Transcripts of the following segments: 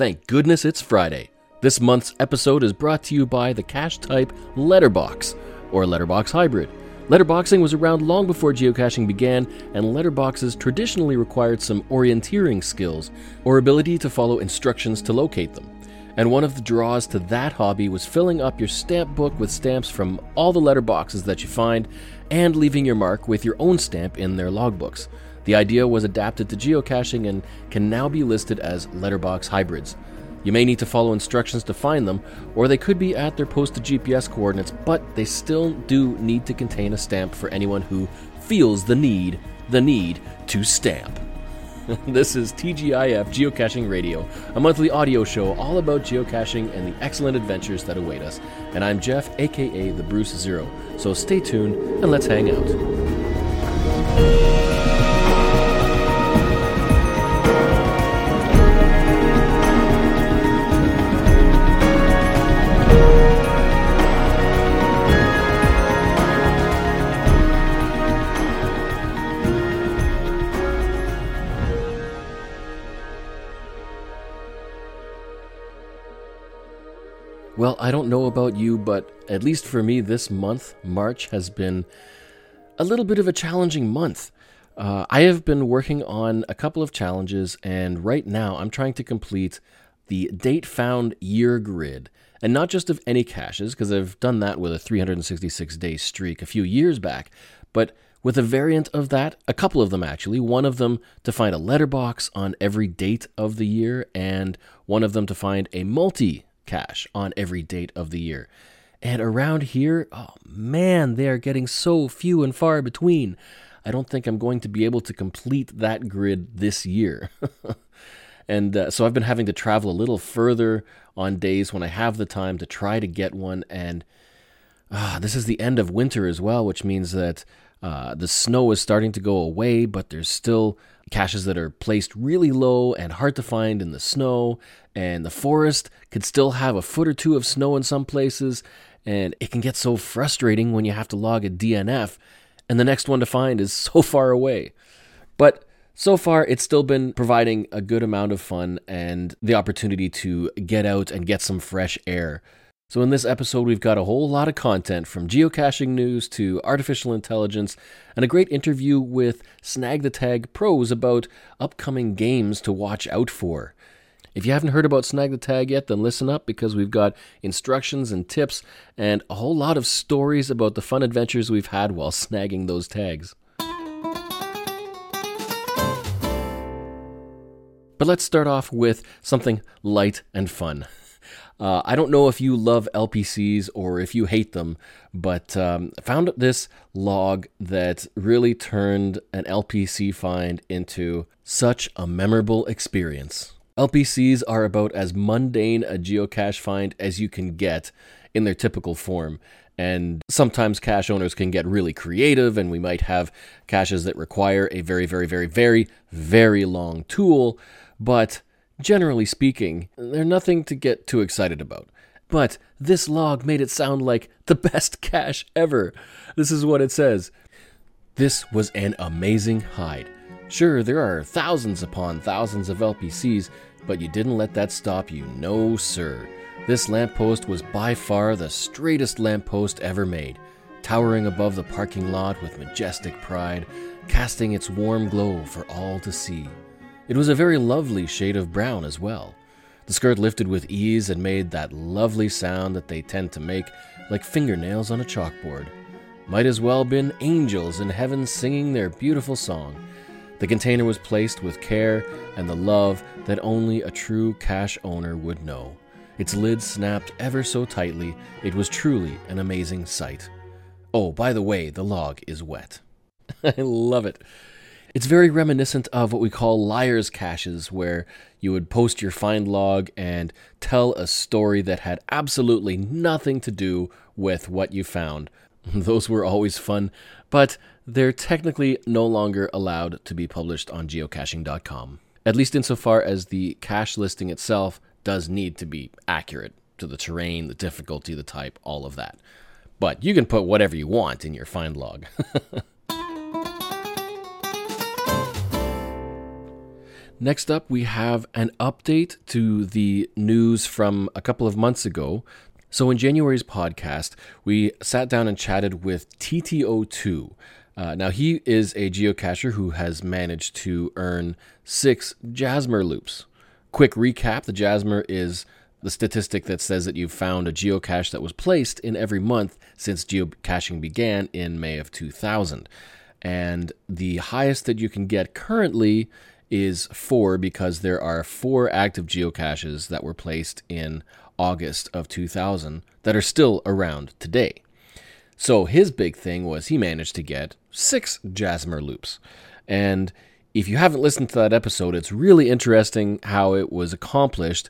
Thank goodness it's Friday. This month's episode is brought to you by the cache type Letterbox, or Letterbox Hybrid. Letterboxing was around long before geocaching began, and letterboxes traditionally required some orienteering skills or ability to follow instructions to locate them. And one of the draws to that hobby was filling up your stamp book with stamps from all the letterboxes that you find and leaving your mark with your own stamp in their logbooks. The idea was adapted to geocaching and can now be listed as letterbox hybrids. You may need to follow instructions to find them, or they could be at their posted GPS coordinates, but they still do need to contain a stamp for anyone who feels the need, the need to stamp. this is TGIF Geocaching Radio, a monthly audio show all about geocaching and the excellent adventures that await us. And I'm Jeff, aka the Bruce Zero. So stay tuned and let's hang out. Well, I don't know about you, but at least for me, this month, March, has been a little bit of a challenging month. Uh, I have been working on a couple of challenges, and right now I'm trying to complete the date found year grid. And not just of any caches, because I've done that with a 366 day streak a few years back, but with a variant of that, a couple of them actually. One of them to find a letterbox on every date of the year, and one of them to find a multi cache on every date of the year. And around here, oh man, they are getting so few and far between. I don't think I'm going to be able to complete that grid this year. and uh, so I've been having to travel a little further on days when I have the time to try to get one. And uh, this is the end of winter as well, which means that uh, the snow is starting to go away, but there's still caches that are placed really low and hard to find in the snow. And the forest could still have a foot or two of snow in some places. And it can get so frustrating when you have to log a DNF and the next one to find is so far away. But so far, it's still been providing a good amount of fun and the opportunity to get out and get some fresh air. So, in this episode, we've got a whole lot of content from geocaching news to artificial intelligence and a great interview with Snag the Tag pros about upcoming games to watch out for. If you haven't heard about Snag the Tag yet, then listen up because we've got instructions and tips and a whole lot of stories about the fun adventures we've had while snagging those tags. But let's start off with something light and fun. Uh, I don't know if you love LPCs or if you hate them, but um, found this log that really turned an LPC find into such a memorable experience. LPCs are about as mundane a geocache find as you can get in their typical form. And sometimes cache owners can get really creative, and we might have caches that require a very, very, very, very, very long tool. But Generally speaking, they're nothing to get too excited about. But this log made it sound like the best cache ever. This is what it says This was an amazing hide. Sure, there are thousands upon thousands of LPCs, but you didn't let that stop you, no sir. This lamppost was by far the straightest lamppost ever made, towering above the parking lot with majestic pride, casting its warm glow for all to see. It was a very lovely shade of brown as well. The skirt lifted with ease and made that lovely sound that they tend to make like fingernails on a chalkboard. Might as well been angels in heaven singing their beautiful song. The container was placed with care and the love that only a true cache owner would know. Its lid snapped ever so tightly. It was truly an amazing sight. Oh, by the way, the log is wet. I love it. It's very reminiscent of what we call liar's caches, where you would post your find log and tell a story that had absolutely nothing to do with what you found. Those were always fun, but they're technically no longer allowed to be published on geocaching.com. At least insofar as the cache listing itself does need to be accurate to the terrain, the difficulty, the type, all of that. But you can put whatever you want in your find log. Next up, we have an update to the news from a couple of months ago. So, in January's podcast, we sat down and chatted with TTO2. Uh, now, he is a geocacher who has managed to earn six Jasmer loops. Quick recap the Jasmer is the statistic that says that you've found a geocache that was placed in every month since geocaching began in May of 2000. And the highest that you can get currently is four because there are four active geocaches that were placed in August of 2000 that are still around today. So his big thing was he managed to get six Jasmer loops. And if you haven't listened to that episode, it's really interesting how it was accomplished.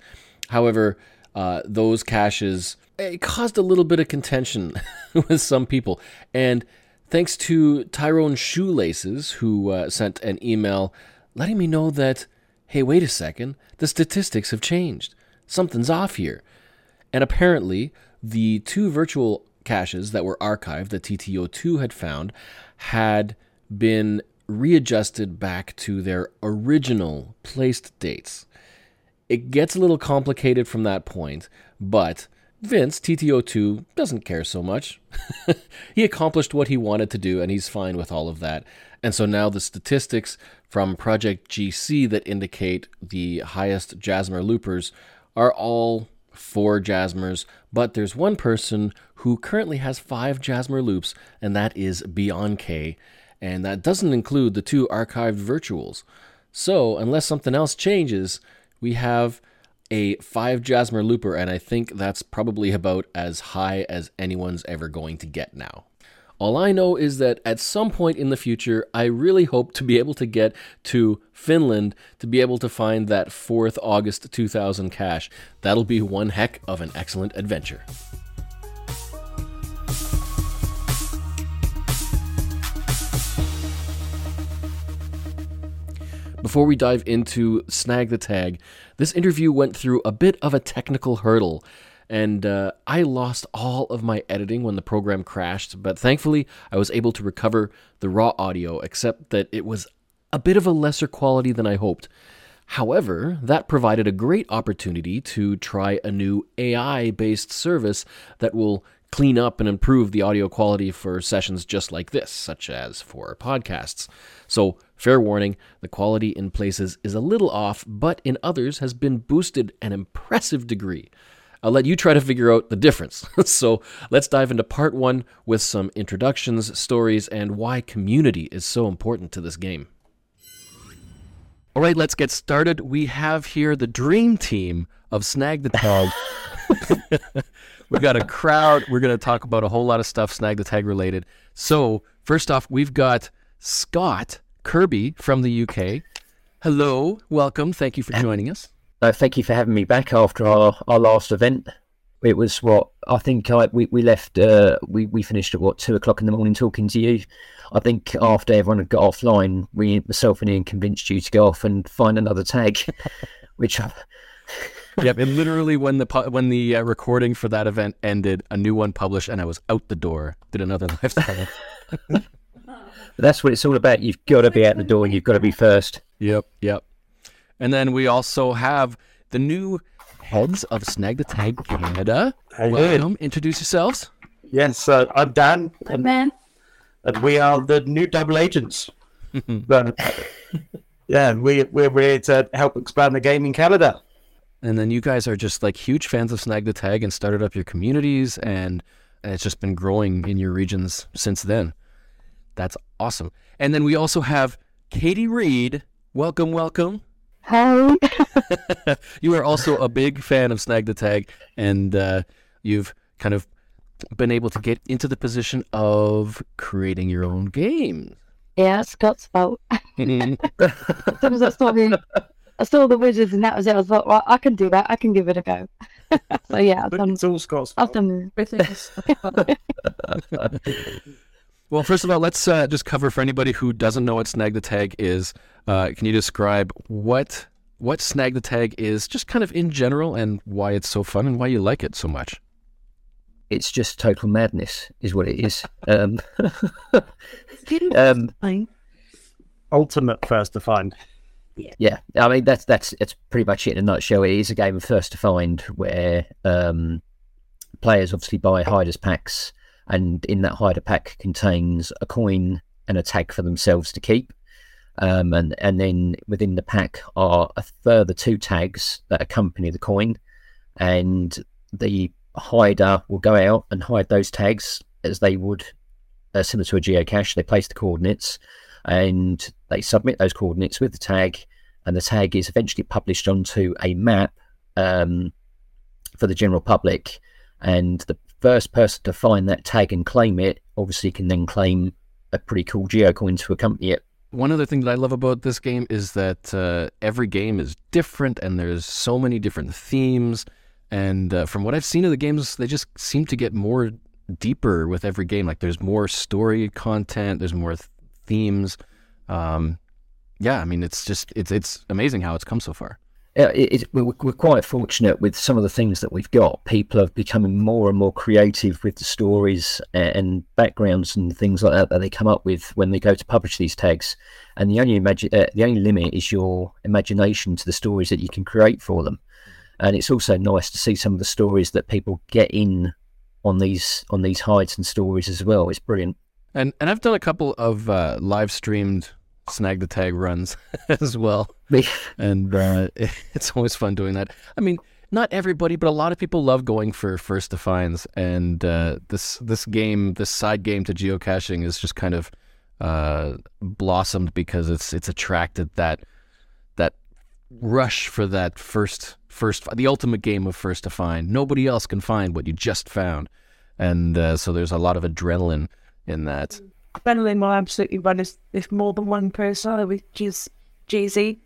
However, uh, those caches it caused a little bit of contention with some people. And thanks to Tyrone Shoelaces, who uh, sent an email letting me know that, hey, wait a second, the statistics have changed. Something's off here. And apparently, the two virtual caches that were archived that TTO2 had found had been readjusted back to their original placed dates. It gets a little complicated from that point, but Vince, TTO2, doesn't care so much. he accomplished what he wanted to do, and he's fine with all of that. And so now the statistics from Project GC that indicate the highest Jasmer loopers are all four Jasmers, but there's one person who currently has five Jasmer loops, and that is Beyond K, and that doesn't include the two archived virtuals. So, unless something else changes, we have a five Jasmer looper, and I think that's probably about as high as anyone's ever going to get now. All I know is that at some point in the future, I really hope to be able to get to Finland to be able to find that 4th August 2000 cache. That'll be one heck of an excellent adventure. Before we dive into Snag the Tag, this interview went through a bit of a technical hurdle and uh, I lost all of my editing when the program crashed, but thankfully I was able to recover the raw audio, except that it was a bit of a lesser quality than I hoped. However, that provided a great opportunity to try a new AI based service that will clean up and improve the audio quality for sessions just like this, such as for podcasts. So, fair warning, the quality in places is a little off, but in others has been boosted an impressive degree. I'll let you try to figure out the difference. so let's dive into part one with some introductions, stories, and why community is so important to this game. All right, let's get started. We have here the dream team of Snag the Tag. we've got a crowd. We're going to talk about a whole lot of stuff Snag the Tag related. So, first off, we've got Scott Kirby from the UK. Hello, welcome. Thank you for joining us. No, thank you for having me back after our, our last event. It was what I think I, we, we left, uh, we, we finished at what, two o'clock in the morning talking to you. I think after everyone had got offline, we, myself and Ian convinced you to go off and find another tag, which I, yep, and literally when the when the uh, recording for that event ended, a new one published, and I was out the door. Did another lifestyle. That's what it's all about. You've got to be out the door, and you've got to be first. Yep, yep. And then we also have the new heads of Snag the Tag Canada. Hey, Welcome. Introduce yourselves. Yes, uh, I'm Dan. And, man. and we are the new double agents. but, yeah, we, we're here to help expand the game in Canada. And then you guys are just like huge fans of Snag the Tag and started up your communities, and it's just been growing in your regions since then. That's awesome. And then we also have Katie Reed. Welcome, welcome. Hey. you are also a big fan of Snag the Tag, and uh, you've kind of been able to get into the position of creating your own games. Yeah, Scott's fault. as soon as I saw the, I saw the wizards and that was it. I was like, well, I can do that. I can give it a go. so yeah, I've done, it's all Scott's fault. I've done everything. well, first of all, let's uh, just cover for anybody who doesn't know what Snag the Tag is. Uh, can you describe what what Snag the Tag is, just kind of in general, and why it's so fun and why you like it so much? It's just total madness, is what it is. Um, um, Ultimate first to find. Yeah, yeah, I mean that's that's it's pretty much it in a nutshell. It is a game of first to find where um, players obviously buy hiders packs, and in that hider pack contains a coin and a tag for themselves to keep. Um, and and then within the pack are a further two tags that accompany the coin, and the hider will go out and hide those tags as they would, uh, similar to a geocache. They place the coordinates, and they submit those coordinates with the tag, and the tag is eventually published onto a map um, for the general public. And the first person to find that tag and claim it, obviously, can then claim a pretty cool geocoin to accompany it. One other thing that I love about this game is that uh, every game is different and there's so many different themes. And uh, from what I've seen of the games, they just seem to get more deeper with every game. Like there's more story content, there's more th- themes. Um, yeah, I mean, it's just it's it's amazing how it's come so far. Yeah, it, it, we're, we're quite fortunate with some of the things that we've got. People are becoming more and more creative with the stories and backgrounds and things like that that they come up with when they go to publish these tags. And the only imagi- uh, the only limit is your imagination to the stories that you can create for them. And it's also nice to see some of the stories that people get in on these on these hides and stories as well. It's brilliant. And and I've done a couple of uh, live streamed snag the tag runs as well. and uh, it's always fun doing that. I mean, not everybody, but a lot of people love going for first defines. And uh, this this game, this side game to geocaching, is just kind of uh, blossomed because it's it's attracted that that rush for that first first the ultimate game of first to find. Nobody else can find what you just found, and uh, so there's a lot of adrenaline in that. Adrenaline will absolutely run if, if more than one person, which is GZ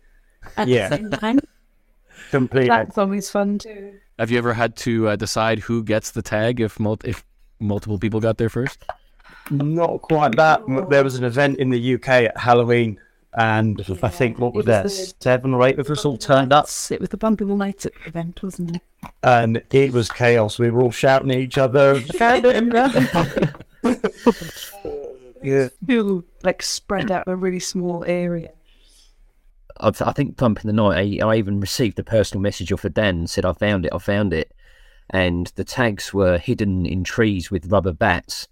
at Yeah. the same time. Completely. That's always fun too. Have you ever had to uh, decide who gets the tag if mul- if multiple people got there first? Not quite that. There was an event in the UK at Halloween, and I think what was It was there, the- seven or eight of us all turned up, It was the Bumpy All Night event, wasn't it? and it was chaos. We were all shouting at each other. yeah, People like spread out a really small area. I, I think Pump in the Night, I, I even received a personal message off of Dan said, I found it, I found it. And the tags were hidden in trees with rubber bats.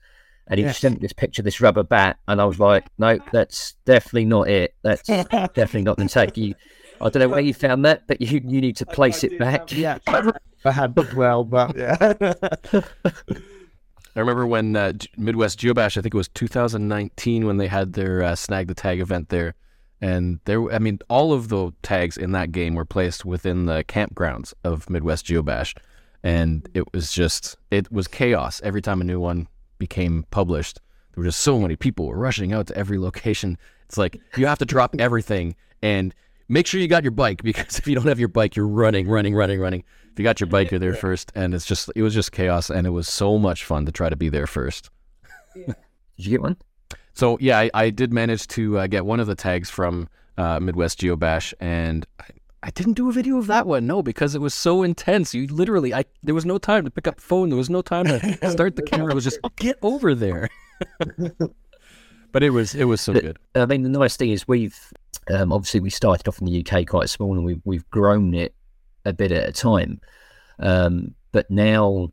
And he Yes. sent this picture this rubber bat. And I was like, no, that's definitely not it. That's definitely not the tag. You, I don't know where you found that, but you, you need to place it back. yeah. I had as well, but yeah. I remember when uh, Midwest Geobash, I think it was 2019, when they had their uh, snag the tag event there, and there, I mean, all of the tags in that game were placed within the campgrounds of Midwest Geobash, and it was just, it was chaos every time a new one became published. There were just so many people were rushing out to every location. It's like you have to drop everything and make sure you got your bike because if you don't have your bike, you're running, running, running, running. If you got your bike, you're there first, and it's just it was just chaos, and it was so much fun to try to be there first. Did you get one? So yeah, I, I did manage to uh, get one of the tags from uh, Midwest Geobash, and I, I didn't do a video of that one, no, because it was so intense. You literally, I there was no time to pick up the phone. There was no time to start the camera. It was just get over there. But it was it was so good. I mean, the nice thing is we've um, obviously we started off in the UK quite small, and we've we've grown it a bit at a time. Um, but now,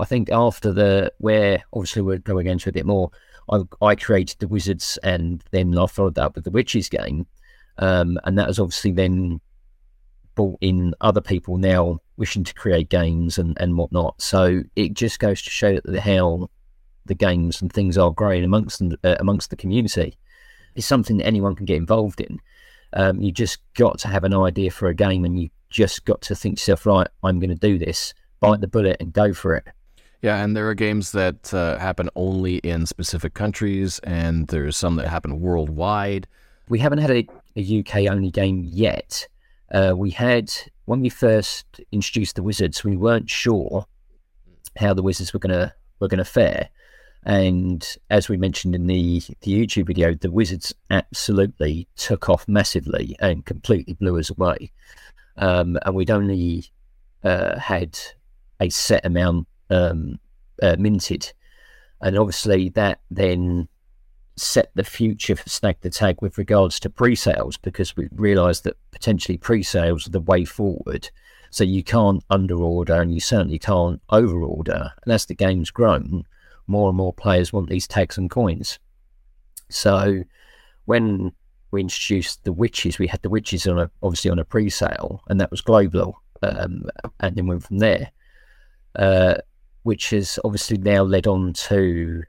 I think after the where obviously we're going into a bit more. I, I created the Wizards, and then I followed that with the Witches game, um, and that has obviously then brought in other people now wishing to create games and and whatnot. So it just goes to show that the how the games and things are growing amongst them, uh, amongst the community. It's something that anyone can get involved in. Um, you just got to have an idea for a game, and you just got to think to yourself, right, I'm going to do this, bite the bullet, and go for it. Yeah, and there are games that uh, happen only in specific countries, and there's some that happen worldwide. We haven't had a, a UK only game yet. Uh, we had when we first introduced the Wizards, we weren't sure how the Wizards were gonna were gonna fare. And as we mentioned in the, the YouTube video, the Wizards absolutely took off massively and completely blew us away. Um, and we'd only uh, had a set amount um, uh, minted, and obviously that then set the future for Snag the Tag with regards to pre-sales because we realised that potentially pre-sales are the way forward. So you can't underorder and you certainly can't overorder. And as the game's grown, more and more players want these tags and coins. So when we introduced the witches, we had the witches on a obviously on a pre-sale, and that was global, um, and then went from there, uh, which has obviously now led on to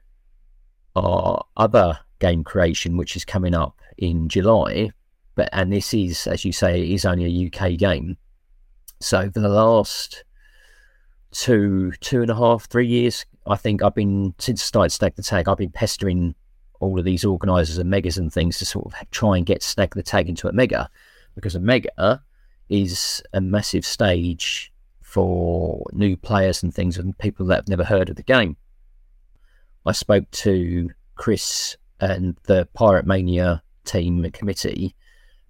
our other game creation, which is coming up in July. But and this is, as you say, is only a UK game. So for the last two, two and a half, three years, I think I've been since I started Snag the Tag, I've been pestering all of these organisers and megas and things to sort of try and get Snag the Tag into a mega, because a mega is a massive stage for new players and things and people that have never heard of the game. I spoke to Chris and the Pirate Mania team committee,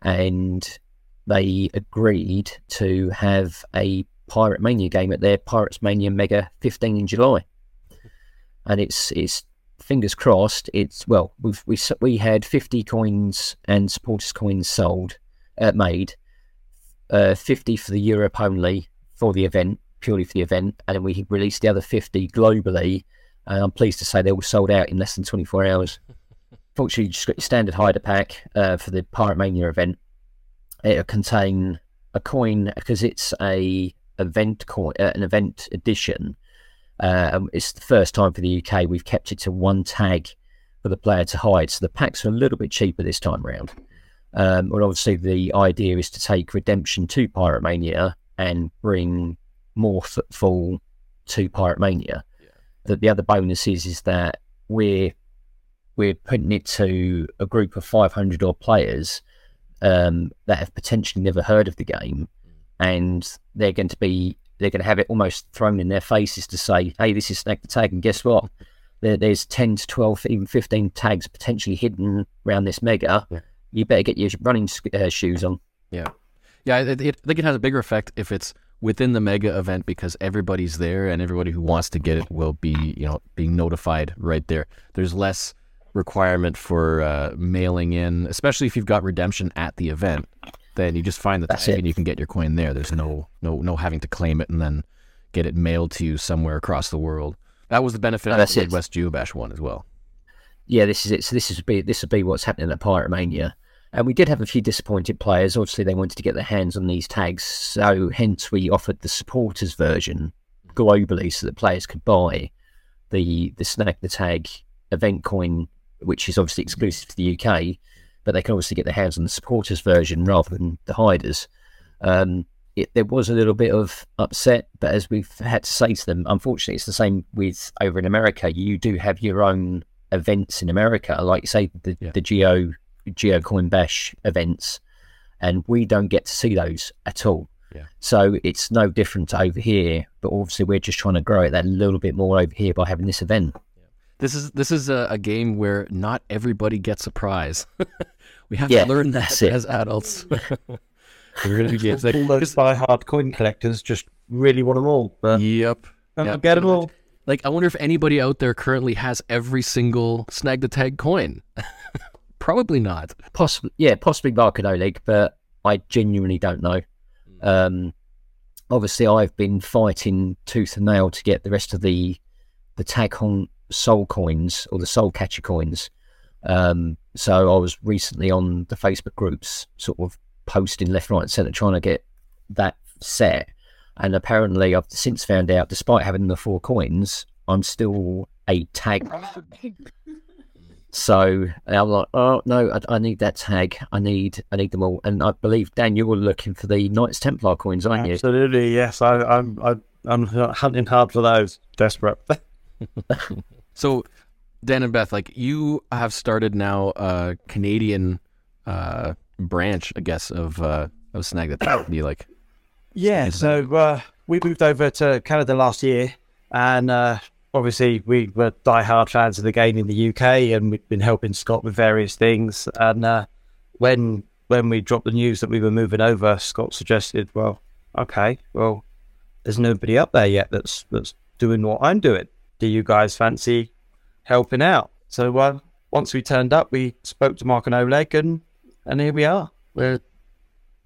and they agreed to have a Pirate Mania game at their Pirates Mania Mega 15 in July. And it's it's fingers crossed. It's well, we've we we had 50 coins and supporters coins sold, uh, made, uh, 50 for the Europe only for the event, purely for the event, and then we released the other 50 globally and I'm pleased to say they all sold out in less than 24 hours. Fortunately, you just got your standard hider pack uh, for the Pirate Mania event. It'll contain a coin because it's a event coin, uh, an event edition. Uh, it's the first time for the UK we've kept it to one tag for the player to hide. So the packs are a little bit cheaper this time around. Um, but obviously, the idea is to take Redemption to Pirate Mania and bring more footfall to Pirate Mania that the other bonus is is that we're we're putting it to a group of 500 odd players um, that have potentially never heard of the game, and they're going to be they're going to have it almost thrown in their faces to say, "Hey, this is Snag the Tag," and guess what? There, there's 10 to 12, even 15 tags potentially hidden around this mega. Yeah. You better get your running uh, shoes on. Yeah, yeah. It, it, I think it has a bigger effect if it's within the mega event because everybody's there and everybody who wants to get it will be you know being notified right there there's less requirement for uh, mailing in especially if you've got redemption at the event then you just find that the That's tag it. and you can get your coin there. There's no no no having to claim it and then get it mailed to you somewhere across the world. That was the benefit of the Midwest Geobash one as well. Yeah this is it. So this is be this would be what's happening at Pirate Mania and we did have a few disappointed players. Obviously, they wanted to get their hands on these tags, so hence we offered the supporters version globally so that players could buy the the snag the tag event coin, which is obviously exclusive to the UK, but they can obviously get their hands on the supporters version rather than the hiders. Um, it, there was a little bit of upset, but as we've had to say to them, unfortunately, it's the same with over in America. You do have your own events in America, like say the, yeah. the Geo Coin Bash events, and we don't get to see those at all. Yeah. So it's no different over here, but obviously we're just trying to grow it that little bit more over here by having this event. This is this is a, a game where not everybody gets a prize. we have yeah, to learn that as adults. we're going to get like, all those die-hard coin collectors just really want them all. But yep. yep. Get them all. Like, I wonder if anybody out there currently has every single snag the tag coin. Probably not. Possibly, yeah, possibly Barcado League, but I genuinely don't know. Hmm. Um, obviously, I've been fighting tooth and nail to get the rest of the the tag on soul coins or the soul catcher coins. Um, so I was recently on the Facebook groups, sort of posting left, right, and centre, trying to get that set. And apparently, I've since found out, despite having the four coins, I'm still a tag So I'm like, oh no, I, I, need that tag. I need, I need them all. And I believe Dan, you were looking for the Knights Templar coins, aren't you? Absolutely, yes. I, I'm, I, I'm hunting hard for those. Desperate. so, Dan and Beth, like you have started now a Canadian uh, branch, I guess, of uh, of Snag that you like. Yeah. So uh, we moved over to Canada last year, and uh, obviously we were die-hard fans of the game in the UK, and we've been helping Scott with various things. And uh, when when we dropped the news that we were moving over, Scott suggested, "Well, okay, well, there's nobody up there yet that's that's doing what I'm doing. Do you guys fancy helping out?" So uh, once we turned up, we spoke to Mark and Oleg, and and here we are. We're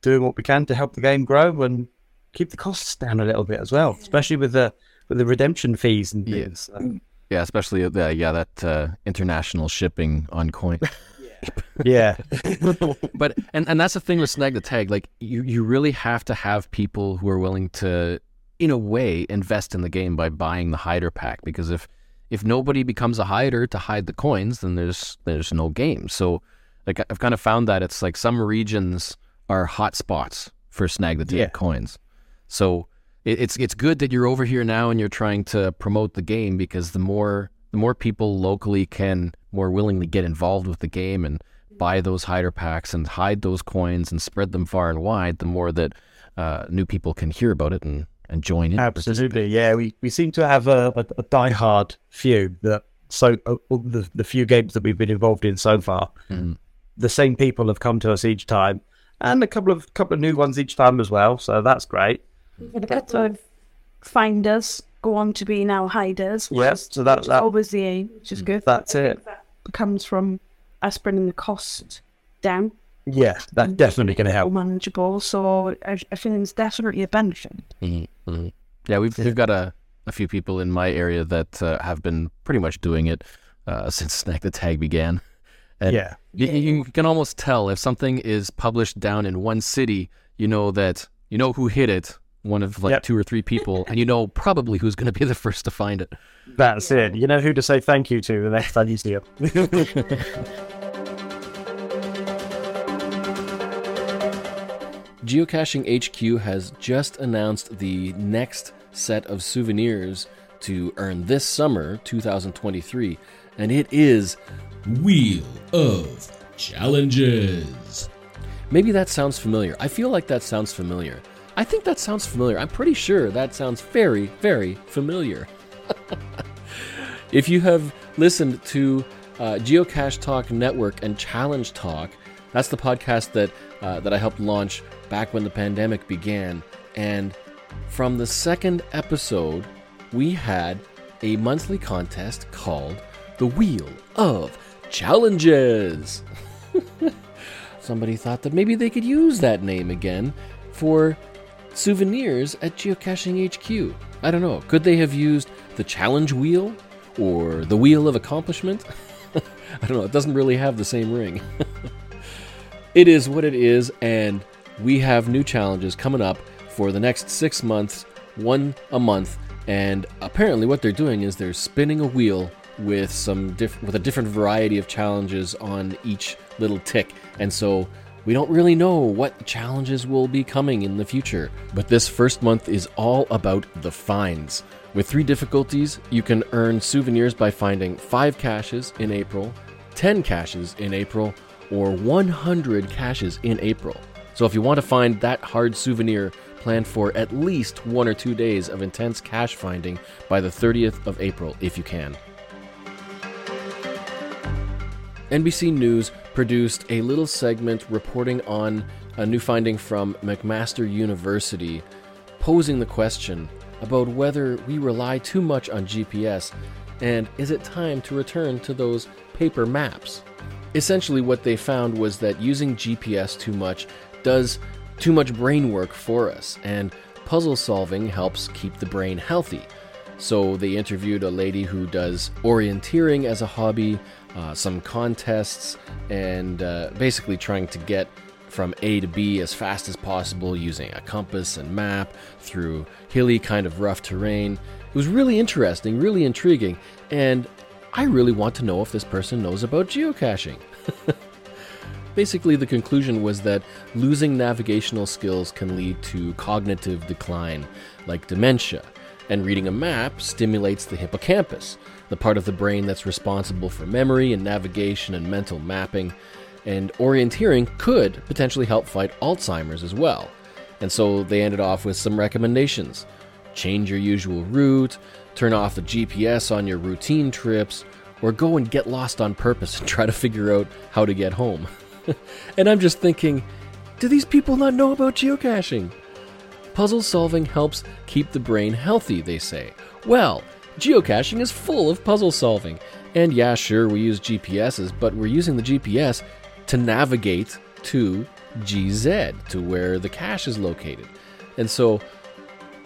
doing what we can to help the game grow and keep the costs down a little bit as well, especially with the with the redemption fees and Yeah. So, Yeah, especially the yeah that uh, international shipping on coin. yeah, but and and that's the thing with snag the tag. Like you you really have to have people who are willing to, in a way, invest in the game by buying the hider pack. Because if if nobody becomes a hider to hide the coins, then there's there's no game. So like I've kind of found that it's like some regions are hot spots for snag the Yeah. coins. So it, it's it's good that you're over here now and you're trying to promote the game because the more the more people locally can more willingly get involved with the game and buy those hider packs and hide those coins and spread them far and wide, the more that uh, new people can hear about it and, and join in. absolutely. Yeah, we, we seem to have a, a, a diehard few that so uh, the the few games that we've been involved in so far, Mhm. the same people have come to us each time, and a couple of couple of new ones each time as well. So that's great. A couple of finders go on to be now hiders. which Yeah, so that's that- always the aim, which is good. That's it. That comes from us bringing the cost down, Yeah, that's definitely going to help. manageable. So I, I think it's definitely a benefit. Mhm, mhm. Yeah, we've we've got a, a few people in my area that uh, have been pretty much doing it uh, since Snack the Tag began. And Yeah, you, you can almost tell if something is published down in one city, you know that you know who hit it, one of like Yep. two or three people, and you know probably who's going to be the first to find it. that's it. You know who to say thank you to the next time you see them. Geocaching HQ has just announced the next set of souvenirs to earn this summer, 2023, and it is Wheel of Challenges. Maybe that sounds familiar. I feel like that sounds familiar. I think that sounds familiar. I'm pretty sure that sounds very, very familiar. if you have listened to uh, Geocache Talk Network and Challenge Talk, that's the podcast that uh, that I helped launch back when the pandemic began. And from the second episode, we had a monthly contest called the Wheel of Challenges. Somebody thought that maybe they could use that name again for souvenirs at Geocaching HQ. I don't know. Could they have used the challenge wheel or the wheel of accomplishment? I don't know. It doesn't really have the same ring. it is what it is, and we have new challenges coming up for the next six months, one a month. And apparently, what they're doing is they're spinning a wheel with some diff- with a different variety of challenges on each little tick, and so we don't really know what challenges will be coming in the future. But this first month is all about the finds. With three difficulties, you can earn souvenirs by finding five caches in April, 10 caches in April, or 100 caches in April. So if you want to find that hard souvenir, plan for at least one or two days of intense cache finding by the 30th of April if you can. NBC News produced a little segment reporting on a new finding from McMaster University, posing the question about whether we rely too much on GPS and is it time to return to those paper maps? Essentially, what they found was that using GPS too much does too much brain work for us, and puzzle solving helps keep the brain healthy. So they interviewed a lady who does orienteering as a hobby, uh, some contests, and uh, basically trying to get from A to B as fast as possible using a compass and map through hilly, kind of rough terrain. It was really interesting, really intriguing, and I really want to know if this person knows about geocaching. Basically, the conclusion was that losing navigational skills can lead to cognitive decline, like dementia, and reading a map stimulates the hippocampus, the part of the brain that's responsible for memory and navigation and mental mapping. And orienteering could potentially help fight Alzheimer's as well. And so they ended off with some recommendations change your usual route, turn off the GPS on your routine trips, or go and get lost on purpose and try to figure out how to get home. and I'm just thinking, do these people not know about geocaching? Puzzle solving helps keep the brain healthy, they say. Well, Geocaching is full of puzzle solving. And yeah, sure, we use GPSs, but we're using the GPS to navigate to GZ, to where the cache is located. And so,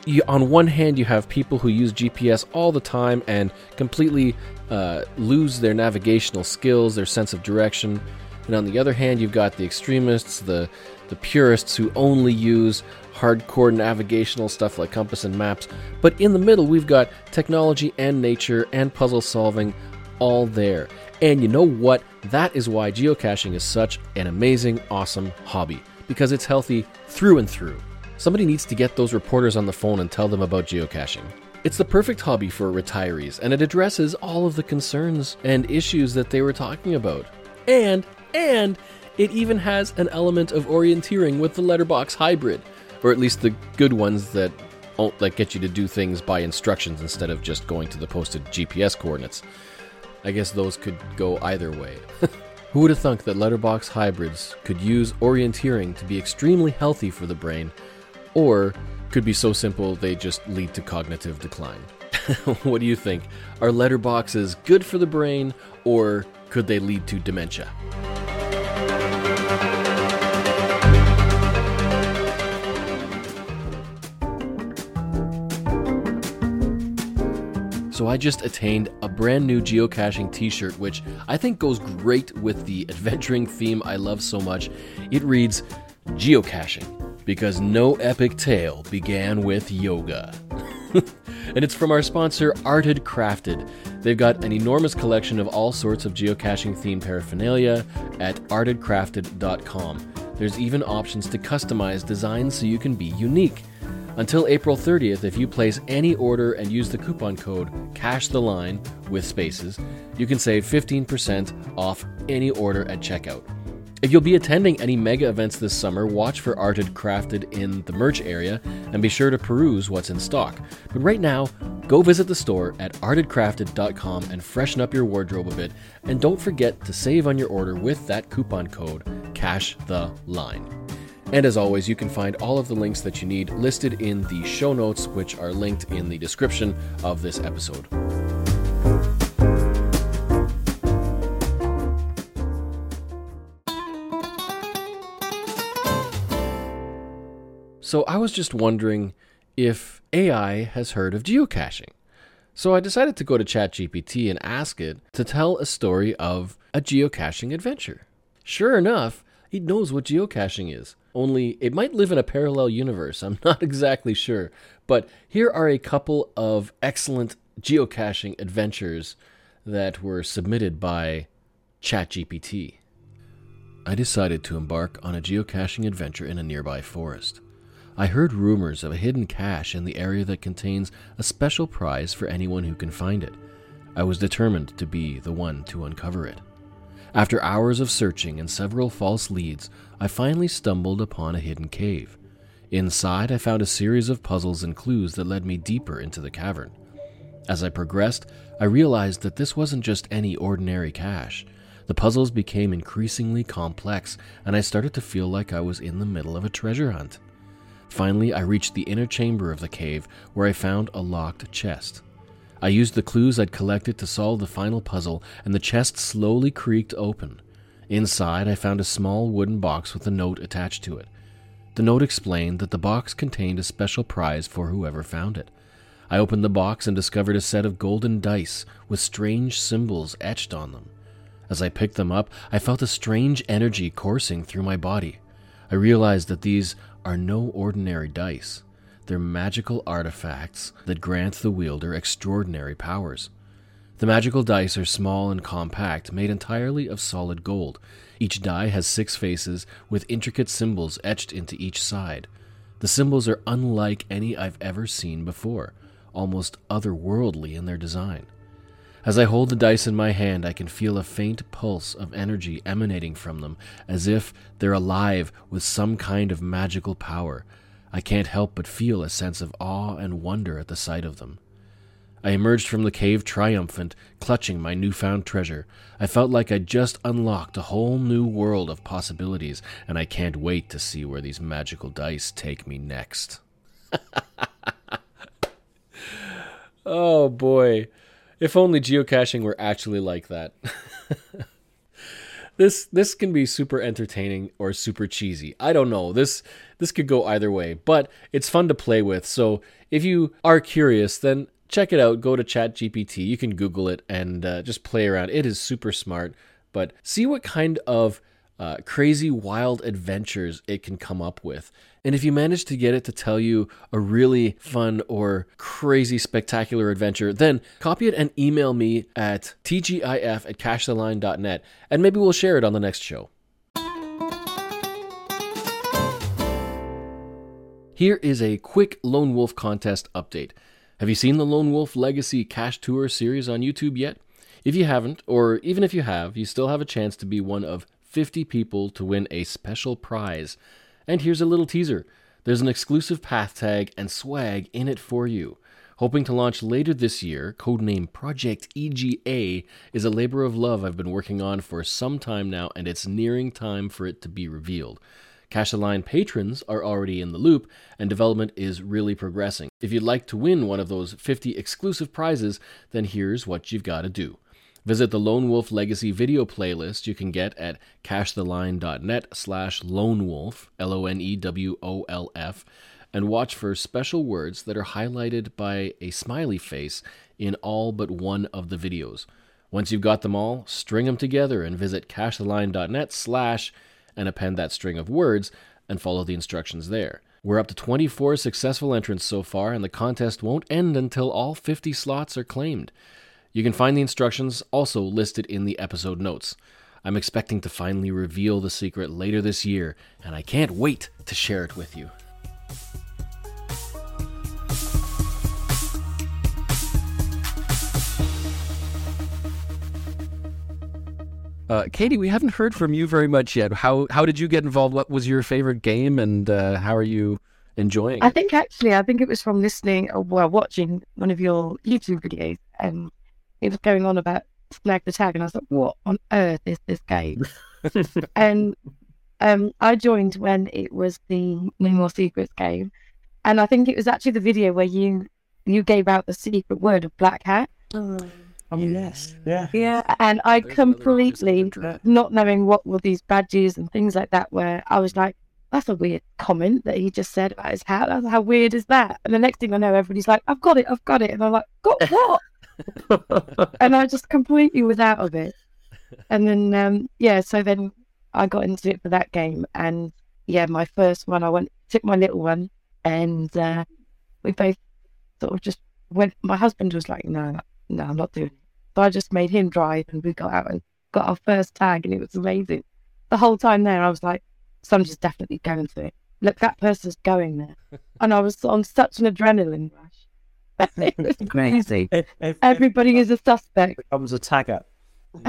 you, on one hand, you have people who use GPS all the time and completely uh, lose their navigational skills, their sense of direction. And on the other hand, you've got the extremists, the the purists who only use hardcore navigational stuff like compass and maps. But in the middle, we've got technology and nature and puzzle solving all there. And you know what? That is why geocaching is such an amazing, awesome hobby because it's healthy through and through. Somebody needs to get those reporters on the phone and tell them about geocaching. It's the perfect hobby for retirees, and it addresses all of the concerns and issues that they were talking about. And, and, it even has an element of orienteering with the letterbox hybrid, or at least the good ones that that get you to do things by instructions instead of just going to the posted GPS coordinates. I guess those could go either way. Who would have thunk that letterbox hybrids could use orienteering to be extremely healthy for the brain, or could be so simple they just lead to cognitive decline? what do you think? Are letterboxes good for the brain, or could they lead to dementia? So I just attained a brand new geocaching t-shirt which I think goes great with the adventuring theme I love so much. It reads geocaching because no epic tale began with yoga. and it's from our sponsor ArtedCrafted. They've got an enormous collection of all sorts of geocaching themed paraphernalia at artedcrafted.com. There's even options to customize designs so you can be unique. Until April 30th, if you place any order and use the coupon code Cache the Line with spaces, you can save 15% off any order at checkout. If you'll be attending any mega events this summer, watch for ArtedCrafted in the merch area and be sure to peruse what's in stock. But right now, go visit the store at artedcrafted.com and freshen up your wardrobe a bit. And don't forget to save on your order with that coupon code Cache the Line. And as always, you can find all of the links that you need listed in the show notes, which are linked in the description of this episode. So I was just wondering if AI has heard of geocaching. So I decided to go to ChatGPT and ask it to tell a story of a geocaching adventure. Sure enough, it knows what geocaching is. Only it might live in a parallel universe. I'm not exactly sure. But here are a couple of excellent geocaching adventures that were submitted by ChatGPT. I decided to embark on a geocaching adventure in a nearby forest. I heard rumors of a hidden cache in the area that contains a special prize for anyone who can find it. I was determined to be the one to uncover it. After hours of searching and several false leads, I finally stumbled upon a hidden cave. Inside, I found a series of puzzles and clues that led me deeper into the cavern. As I progressed, I realized that this wasn't just any ordinary cache. The puzzles became increasingly complex, and I started to feel like I was in the middle of a treasure hunt. Finally, I reached the inner chamber of the cave where I found a locked chest. I used the clues I'd collected to solve the final puzzle, and the chest slowly creaked open. Inside, I found a small wooden box with a note attached to it. The note explained that the box contained a special prize for whoever found it. I opened the box and discovered a set of golden dice with strange symbols etched on them. As I picked them up, I felt a strange energy coursing through my body. I realized that these are no ordinary dice. They're magical artifacts that grant the wielder extraordinary powers. The magical dice are small and compact, made entirely of solid gold. Each die has six faces with intricate symbols etched into each side. The symbols are unlike any I've ever seen before, almost otherworldly in their design. As I hold the dice in my hand, I can feel a faint pulse of energy emanating from them, as if they're alive with some kind of magical power. I can't help but feel a sense of awe and wonder at the sight of them. I emerged from the cave triumphant, clutching my newfound treasure. I felt like I'd just unlocked a whole new world of possibilities, and I can't wait to see where these magical dice take me next. Oh boy. If only geocaching were actually like that. this this can be super entertaining or super cheesy. I don't know. This this could go either way, but it's fun to play with. So if you are curious, then check it out. Go to ChatGPT. You can Google it and uh, just play around. It is super smart. But see what kind of uh, crazy, wild adventures it can come up with. And if you manage to get it to tell you a really fun or crazy, spectacular adventure, then copy it and email me at tgif at cachetheline.net, and maybe we'll share it on the next show. Here is a quick Lone Wolf contest update. Have you seen the Lone Wolf Legacy Cache Tour series on YouTube yet? If you haven't, or even if you have, you still have a chance to be one of 50 people to win a special prize. And here's a little teaser there's an exclusive path tag and swag in it for you. Hoping to launch later this year, codename Project EGA is a labor of love I've been working on for some time now, and it's nearing time for it to be revealed. The Line patrons are already in the loop, and development is really progressing. If you'd like to win one of those 50 exclusive prizes, then here's what you've got to do. Visit the Lone Wolf Legacy video playlist you can get at cachetheline.net slash lonewolf, L-O-N-E-W-O-L-F, and watch for special words that are highlighted by a smiley face in all but one of the videos. Once you've got them all, string them together and visit cachetheline.net slash and append that string of words and follow the instructions there. We're up to 24 successful entrants so far, and the contest won't end until all 50 slots are claimed. You can find the instructions also listed in the episode notes. I'm expecting to finally reveal the secret later this year, and I can't wait to share it with you. Uh, Katie, we haven't heard from you very much yet. How how did you get involved? What was your favorite game, and uh, how are you enjoying I it? think actually, I think it was from listening or well, watching one of your YouTube videos, and it was going on about snag the tag, and I was like, "What on earth is this game?" and um, I joined when it was the No More Secrets game, and I think it was actually the video where you you gave out the secret word of Black Hat, Oh, yes. Yeah. Yeah. and I There's completely not knowing what were these badges and things like that, where I was like, that's a weird comment that he just said about his hat. How weird is that? And the next thing I know, everybody's like, I've got it, I've got it. And I'm like, got what? and I just completely was out of it. And then, um, yeah, so then I got into it for that game. And yeah, my first one, I went, took my little one, and uh, we both sort of just went. My husband was like, no, no, I'm not doing it. So I just made him drive, and we got out and got our first tag, and it was amazing. The whole time there, I was like, somebody's definitely going to it. Look, that person's going there. and I was on such an adrenaline rush. It was crazy. If, if, Everybody is a suspect. becomes a tagger.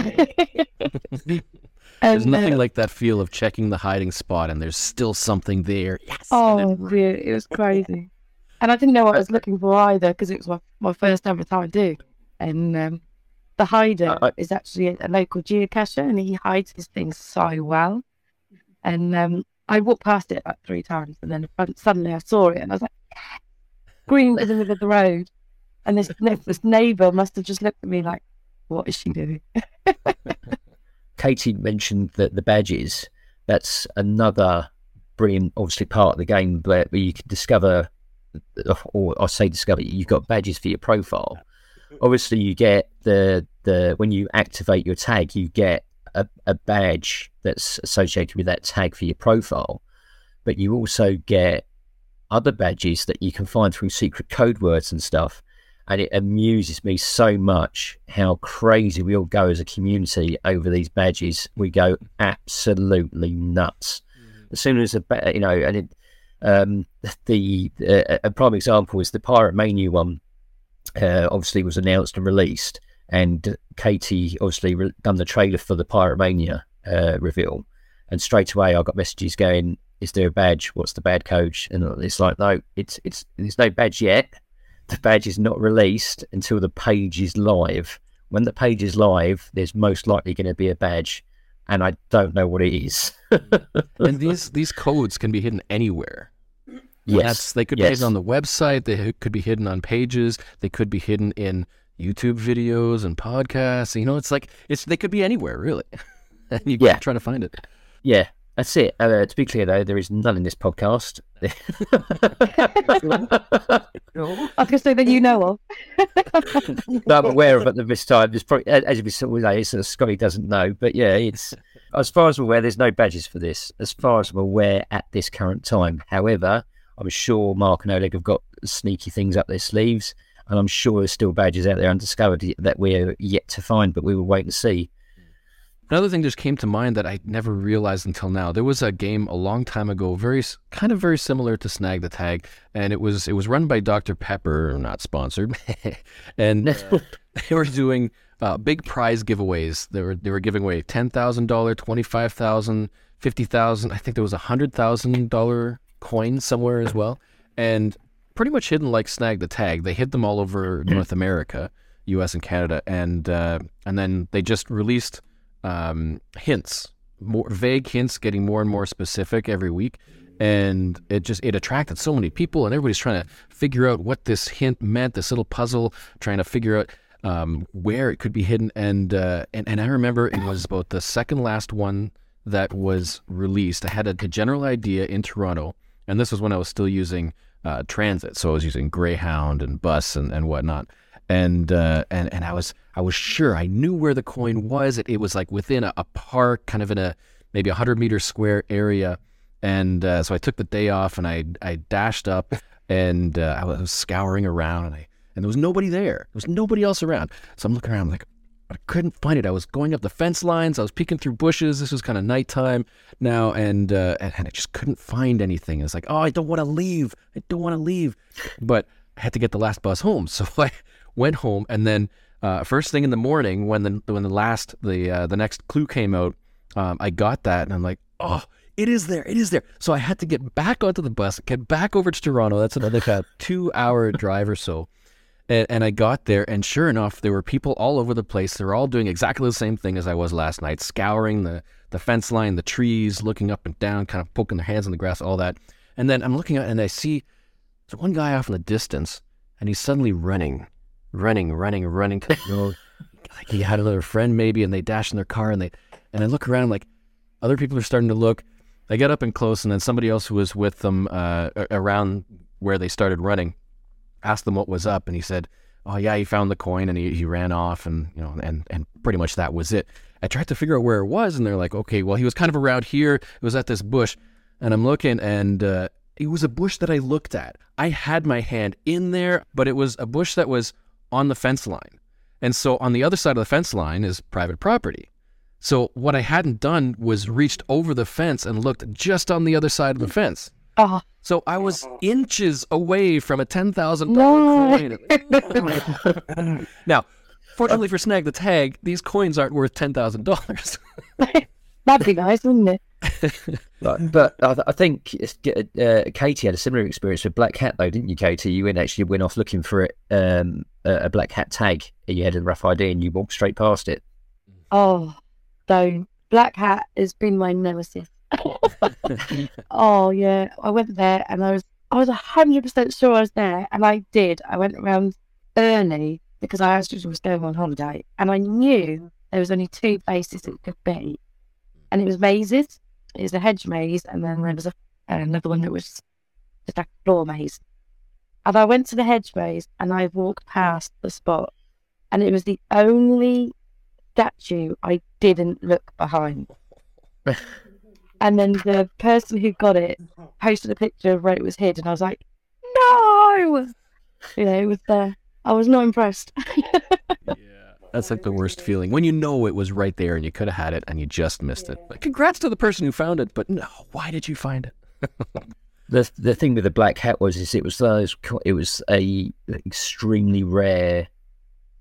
There's and, nothing uh, like that feel of checking the hiding spot, and there's still something there. Yes. Oh, dear, it was crazy. And I didn't know what I was looking for either because it was my, my first ever time doing. And um, the hider I- is actually a, a local geocacher and he hides his things so well. And um, I walked past it about three times and then suddenly I saw it and I was like, screamed at the middle of the road. And this, this neighbour must have just looked at me like, what is she doing? Katie mentioned that the badges. That's another brilliant, obviously, part of the game where, where you can discover, or I say discover, you've got badges for your profile. Obviously, you get the the when you activate your tag, you get a, a badge that's associated with that tag for your profile, but you also get other badges that you can find through secret code words and stuff. And it amuses me so much how crazy we all go as a community over these badges. We go absolutely nuts. As soon as a you know, and it, um, the uh, a prime example is the Pirate Mania one. Uh, obviously, was announced and released, and Katie obviously re- done the trailer for the Pirate Mania uh, reveal, and straight away I got messages going, "Is there a badge? What's the bad coach?" And it's like, no, it's it's there's no badge yet. The badge is not released until the page is live. When the page is live, there's most likely going to be a badge, and I don't know what it is. and these these codes can be hidden anywhere. Yes. That's, they could be hidden on the website. They could be hidden on pages. They could be hidden in YouTube videos and podcasts. You know, it's like it's they could be anywhere really, and you Yeah. trying to find it. Yeah, that's it. Uh, to be clear, though, there is none in this podcast. I can say that you know of. that I'm aware of at this time. There's probably, as we sort of say, it's, uh, Scotty doesn't know, but yeah, it's as far as I'm aware, there's no badges for this. As far as I'm aware, at this current time. However, I'm sure Mark and Oleg have got sneaky things up their sleeves, and I'm sure there's still badges out there undiscovered that we're yet to find, but we will wait and see. Another thing just came to mind that I never realized until now. There was a game a long time ago, very kind of very similar to Snag the Tag, and it was it was run by Dr Pepper, not sponsored, and they were doing uh, big prize giveaways. They were they were giving away ten thousand dollar, twenty five thousand, fifty thousand. I think there was a hundred thousand dollar coin somewhere as well, and pretty much hidden like Snag the Tag. They hid them all over North America, U.S. and Canada, and uh, and then they just released um, hints, more vague hints, getting more and more specific every week, and it just it attracted so many people, and everybody's trying to figure out what this hint meant, this little puzzle, trying to figure out um, where it could be hidden, and uh, and and I remember it was about the second last one that was released. I had a, a general idea in Toronto, and this was when I was still using uh, transit, so I was using Greyhound and bus and, and whatnot and uh, and and I was I was sure I knew where the coin was. It, it was like within a, a park, kind of in a maybe a hundred meter square area, and uh, so I took the day off and I I dashed up and uh, I was scouring around and I and there was nobody there. There was nobody else around. So I'm looking around I'm like. I couldn't find it. I was going up the fence lines. I was peeking through bushes. This was kind of nighttime now, and, uh, and I just couldn't find anything. It's like, oh, I don't want to leave. I don't want to leave, but I had to get the last bus home. So I went home, and then uh, first thing in the morning, when the when the last the uh, the next clue came out, um, I got that, and I'm like, oh, it is there, it is there. So I had to get back onto the bus, get back over to Toronto. That's another kind of two hour drive or so. And, and I got there, and sure enough, there were people all over the place. They're all doing exactly the same thing as I was last night, scouring the, the fence line, the trees, looking up and down, kind of poking their hands in the grass, all that. And then I'm looking at, and I see there's one guy off in the distance, and he's suddenly running, running, running, running to the road. like he had another friend maybe, and they dash in their car, and they, and I look around, like other people are starting to look. I get up and close, and then somebody else who was with them uh, around where they started running asked them what was up, and he said, "Oh yeah, he found the coin and he, he ran off, and you know, and and pretty much that was it." I tried to figure out where it was, and they're like, "Okay, well, he was kind of around here. It was at this bush," and I'm looking, and uh, it was a bush that I looked at. I had my hand in there, but it was a bush that was on the fence line, and so on the other side of the fence line is private property. So what I hadn't done was reached over the fence and looked just on the other side of the mm. fence. Oh, So I was oh. inches away from a ten thousand dollar coin. now, fortunately for Snag the Tag, these coins aren't worth ten thousand dollars. that'd be nice, wouldn't it? But, but I, I think it's, uh, Katie had a similar experience with Black Hat, though, didn't you, Katie? You went actually went off looking for it, um, a, a Black Hat tag, and you had a rough idea, and you walked straight past it. Oh, so Black Hat has been my nemesis. oh yeah, I went there and I was I was hundred percent sure I was there, and I did. I went around early because I actually was going on holiday, and I knew there was only two places it could be, and it was mazes. It was a hedge maze, and then there was a, another one that was just like a floor maze. And I went to the hedge maze, and I walked past the spot, and it was the only statue I didn't look behind. and then the person who got it posted a picture of where it was hid, and I was like, no! You know, it was uh, I was not impressed. That's like the worst feeling when you know it was right there and you could have had it and you just missed it. Like, congrats to the person who found it, but no, why did you find it? The the thing with the Black Hat was is it was those it was a extremely rare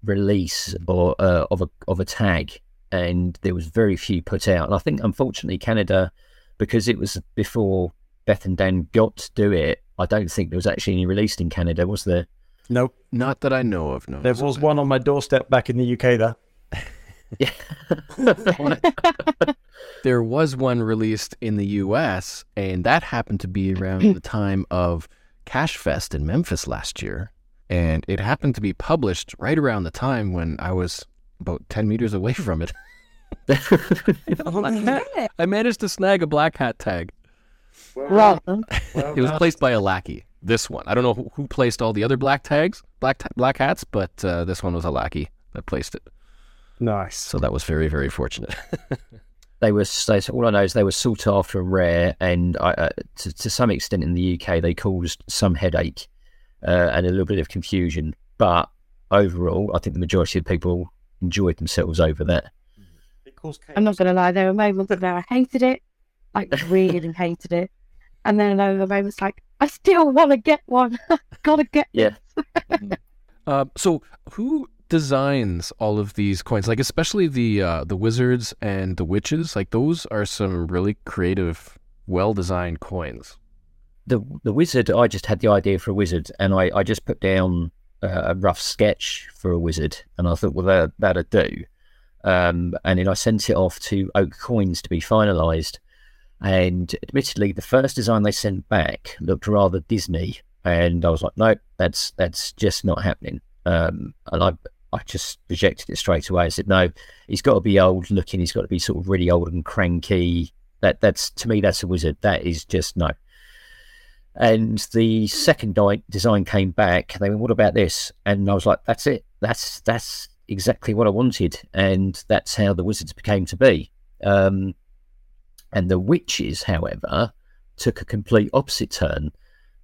release or uh, of a of a tag, and there was very few put out. And I think unfortunately Canada, because it was before Beth and Dan got to do it, I don't think there was actually any released in Canada, was there? Nope. Not that I know of. No, There was one on my doorstep back in the UK, though. Yeah. there was one released in the U.S. and that happened to be around the time of Cache Fest in Memphis last year, and it happened to be published right around the time when I was about 10 meters away from it. I managed to snag a black hat tag. Rather. It was placed by a lackey. This one. I don't know who, who placed all the other black tags, black ta- black hats, but uh, this one was a lackey that placed it. Nice. So that was very, very fortunate. they were they, all I know is they were sought after and rare, and I, uh, to, to some extent in the UK they caused some headache uh, and a little bit of confusion. But overall, I think the majority of people enjoyed themselves over that. I'm not gonna lie, there were moments where I hated it, like really hated it, and then there were moments like I still want to get one. Gotta get Yeah. Uh, so who designs all of these coins? Like especially the uh, the wizards and the witches. Like those are some really creative, well designed coins. the the wizard I just had the idea for a wizard and I, I just put down uh, a rough sketch for a wizard and I thought well that that'd do um, and then I sent it off to Oak Coins to be finalised and admittedly the first design they sent back looked rather Disney and I was like no that's that's just not happening um, and I I just rejected it straight away I said no he's got to be old looking he's got to be sort of really old and cranky that that's to me that's a wizard that is just no and the second design came back. They went, "What about this?" And I was like, "That's it. That's that's exactly what I wanted." And that's how the wizards became to be. Um, and the witches, however, took a complete opposite turn.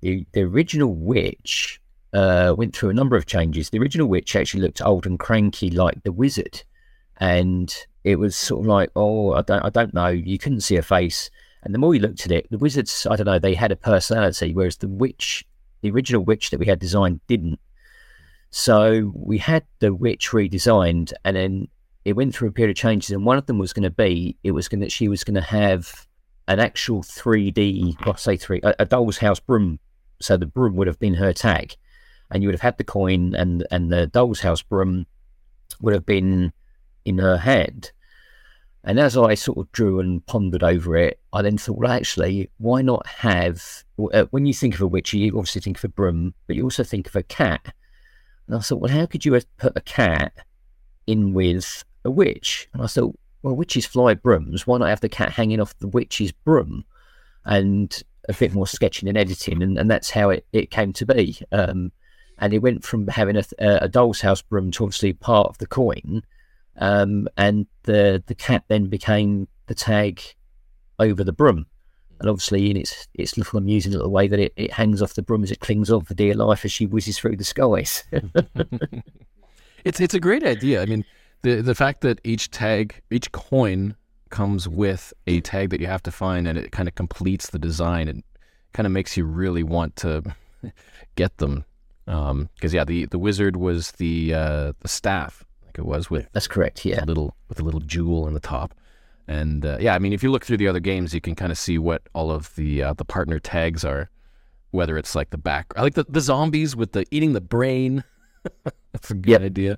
The the original witch uh, went through a number of changes. The original witch actually looked old and cranky like the wizard, and it was sort of like, "Oh, I don't, I don't know." You couldn't see a face. And the more you looked at it, the wizards, I don't know, they had a personality, whereas the witch, the original witch that we had designed, didn't. So we had the witch redesigned, and then it went through a period of changes. And one of them was going to be, it was going to, she was going to have an actual 3D, well, say three, a, a doll's house broom. So the broom would have been her tag, and you would have had the coin, and and the doll's house broom would have been in her hand. And as I sort of drew and pondered over it, I then thought, well, actually, why not have, uh, when you think of a witch, you obviously think of a broom, but you also think of a cat. And I thought, well, how could you put a cat in with a witch? And I thought, well, witches fly brooms. Why not have the cat hanging off the witch's broom? And a bit more sketching and editing. And, and that's how it, it came to be. Um, and it went from having a, a doll's house broom to obviously part of the coin um, and the the cat then became the tag over the broom. And obviously, in its its little amusing little way that it, it hangs off the broom as it clings on for dear life as she whizzes through the skies. It's it's a great idea. I mean, the the fact that each tag, each coin comes with a tag that you have to find, and it kind of completes the design, and kind of makes you really want to get them. Because yeah, the the wizard was the uh, the staff, like it was with That's correct. Yeah. a little with a little jewel in the top. And uh, yeah, I mean, if you look through the other games, you can kind of see what all of the uh, the partner tags are. Whether it's like the back, I like the, the zombies with the eating the brain. That's a good Yep. idea.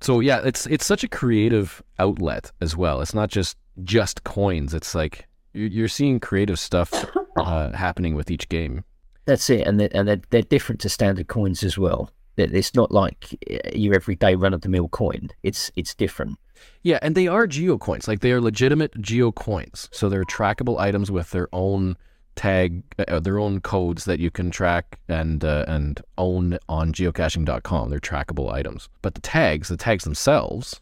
So yeah, it's it's such a creative outlet as well. It's not just just coins. It's like you're, seeing creative stuff uh, happening with each game. That's it, and they're, and they're, they're different to standard coins as well. It- It's not like uh, your everyday run of the mill coin. It's it's different. Yeah, and they are geo coins. Like they are legitimate geo coins. So they're trackable items with their own tag, uh, their own codes that you can track and uh, and own on geocaching.com. They're trackable items. But the tags, the tags themselves,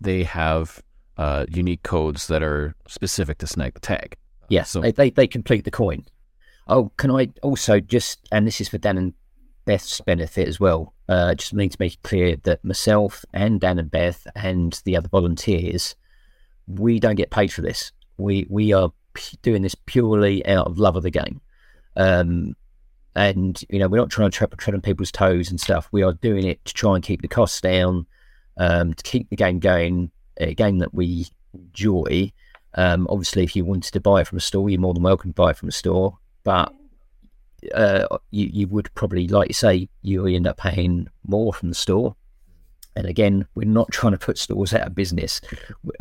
they have uh, unique codes that are specific to snag the tag. Yeah, So- they, they they complete the coin. Oh, can I also just and this is for Dan and Beth's benefit as well. Uh, just need to make it clear that myself and Dan and Beth and the other volunteers, we don't get paid for this. We we are doing this purely out of love of the game. Um, and you know we're not trying to tread, tread on people's toes and stuff. We are doing it to try and keep the costs down, um, to keep the game going, a game that we enjoy. Um, obviously, if you wanted to buy it from a store, you're more than welcome to buy it from a store. But uh, you you would probably, like you say, you end up paying more from the store. And again, we're not trying to put stores out of business.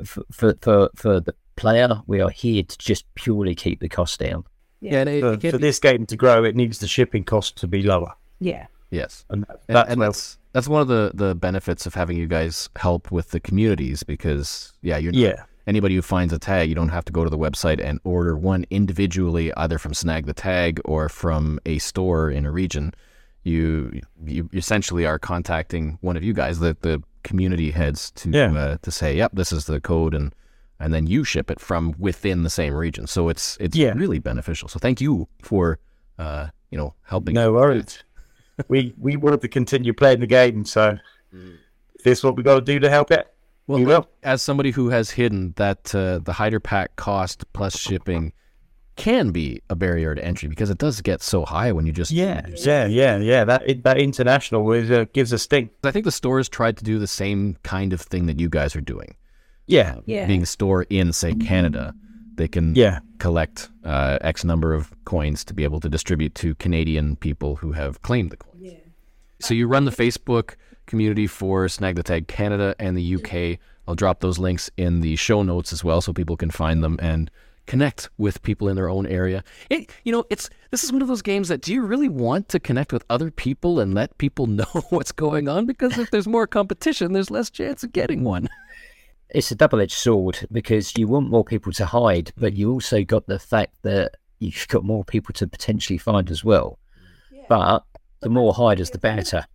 For for for, for the player, we are here to just purely keep the cost down. Yeah, and it, For, it for be- this game to grow, it needs the shipping cost to be lower, Yeah. yes. and that, that's and where- that's that's one of the the benefits of having you guys help with the communities because yeah, you're yeah, anybody who finds a tag, you don't have to go to the website and order one individually, either from Snag the Tag or from a store in a region. You you essentially are contacting one of you guys, the the community heads, to Yeah. uh, to say, yep, this is the code, and and then you ship it from within the same region. So it's it's Yeah. really beneficial. So thank you for uh you know helping. no worries. we we want to continue playing the game, so if this is what we got to do to help it. Well, we will. as somebody who has hidden that uh, the hider pack cost plus shipping can be a barrier to entry because it does get so high when you just Yeah, yeah, yeah, yeah. That that international is, uh, gives a stink. I think the stores tried to do the same kind of thing that you guys are doing. Yeah, Yeah. Being a store in, say, Canada, they can yeah, collect uh, X number of coins to be able to distribute to Canadian people who have claimed the coins. So you run the Facebook community for Snag the Tag Canada and the UK. I'll drop those links in the show notes as well, so people can find them and connect with people in their own area. It, you know, it's this is one of those games that do you really want to connect with other people and let people know what's going on? Because if there's more competition, there's less chance of getting one. it's a double-edged sword because you want more people to hide, but you also got the fact that you've got more people to potentially find as well. But the more hiders, the better.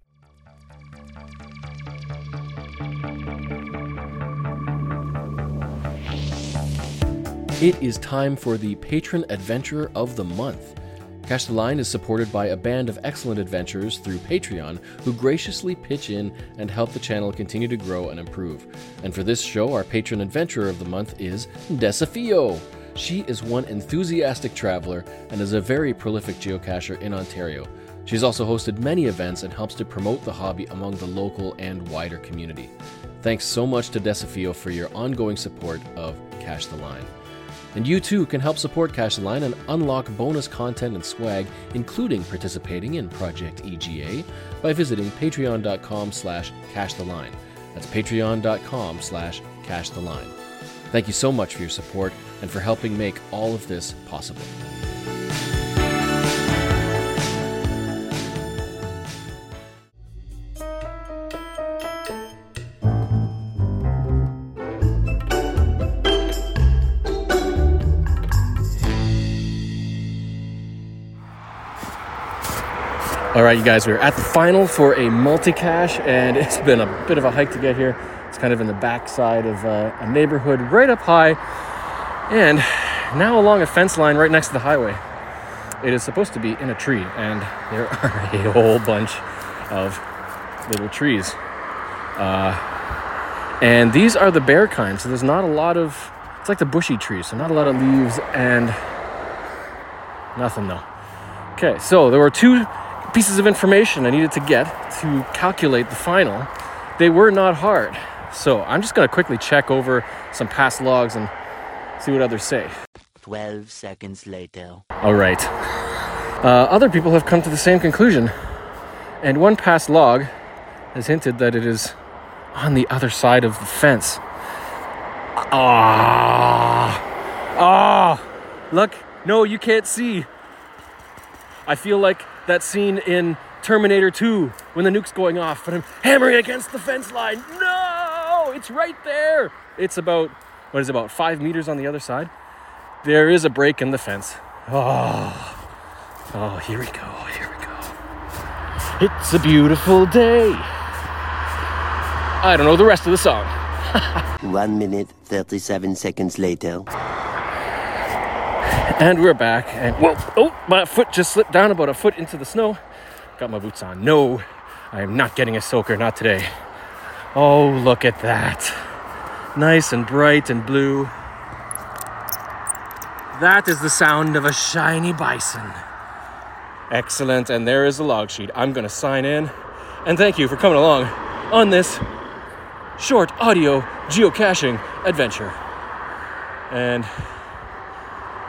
It is time for the Patron Adventurer of the Month. Cache the Line is supported by a band of excellent adventurers through Patreon who graciously pitch in and help the channel continue to grow and improve. And for this show, our Patron Adventurer of the Month is Desafio. She is one enthusiastic traveler and is a very prolific geocacher in Ontario. She's also hosted many events and helps to promote the hobby among the local and wider community. Thanks so much to Desafio for your ongoing support of Cache the Line. And you too can help support Cache the Line and unlock bonus content and swag, including participating in Project EGA, by visiting patreon.com slash cachetheline. That's patreon.com slash cachetheline. Thank you so much for your support and for helping make all of this possible. All right, you guys, we're at the final for a multi-cache, and it's been a bit of a hike to get here. It's kind of in the backside of uh, a neighborhood right up high, and now along a fence line right next to the highway. It is supposed to be in a tree, and there are a whole bunch of little trees. Uh, and these are the bare kind, so there's not a lot of, it's like the bushy trees, so not a lot of leaves and nothing though. Okay, so there were two pieces of information I needed to get to calculate the final. They were not hard. So I'm just going to quickly check over some past logs and see what others say. 12 seconds later. All right. Uh, other people have come to the same conclusion. And one past log has hinted that it is on the other side of the fence. Ah! Ah! Look, no, you can't see. I feel like that scene in Terminator 2 when the nuke's going off, but I'm hammering against the fence line. No! It's right there! It's about, what is it, about five meters on the other side? There is a break in the fence. Oh, oh, here we go, here we go. It's a beautiful day. I don't know the rest of the song. 1 minute 37 seconds later. And we're back. And whoa, oh, my foot just slipped down about a foot into the snow. Got my boots on. No, I am not getting a soaker, not today. Oh, look at that. Nice and bright and blue. That is the sound of a shiny bison. Excellent. And there is the log sheet. I'm going to sign in. And thank you for coming along on this short audio geocaching adventure. And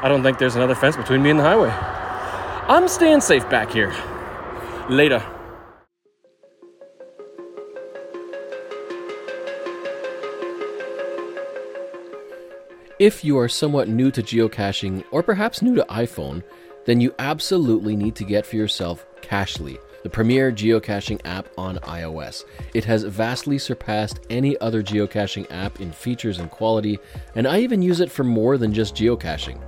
I don't think there's another fence between me and the highway. I'm staying safe back here. Later. If you are somewhat new to geocaching or perhaps new to iPhone, then you absolutely need to get for yourself Cachly, the premier geocaching app on iOS. It has vastly surpassed any other geocaching app in features and quality, and I even use it for more than just geocaching.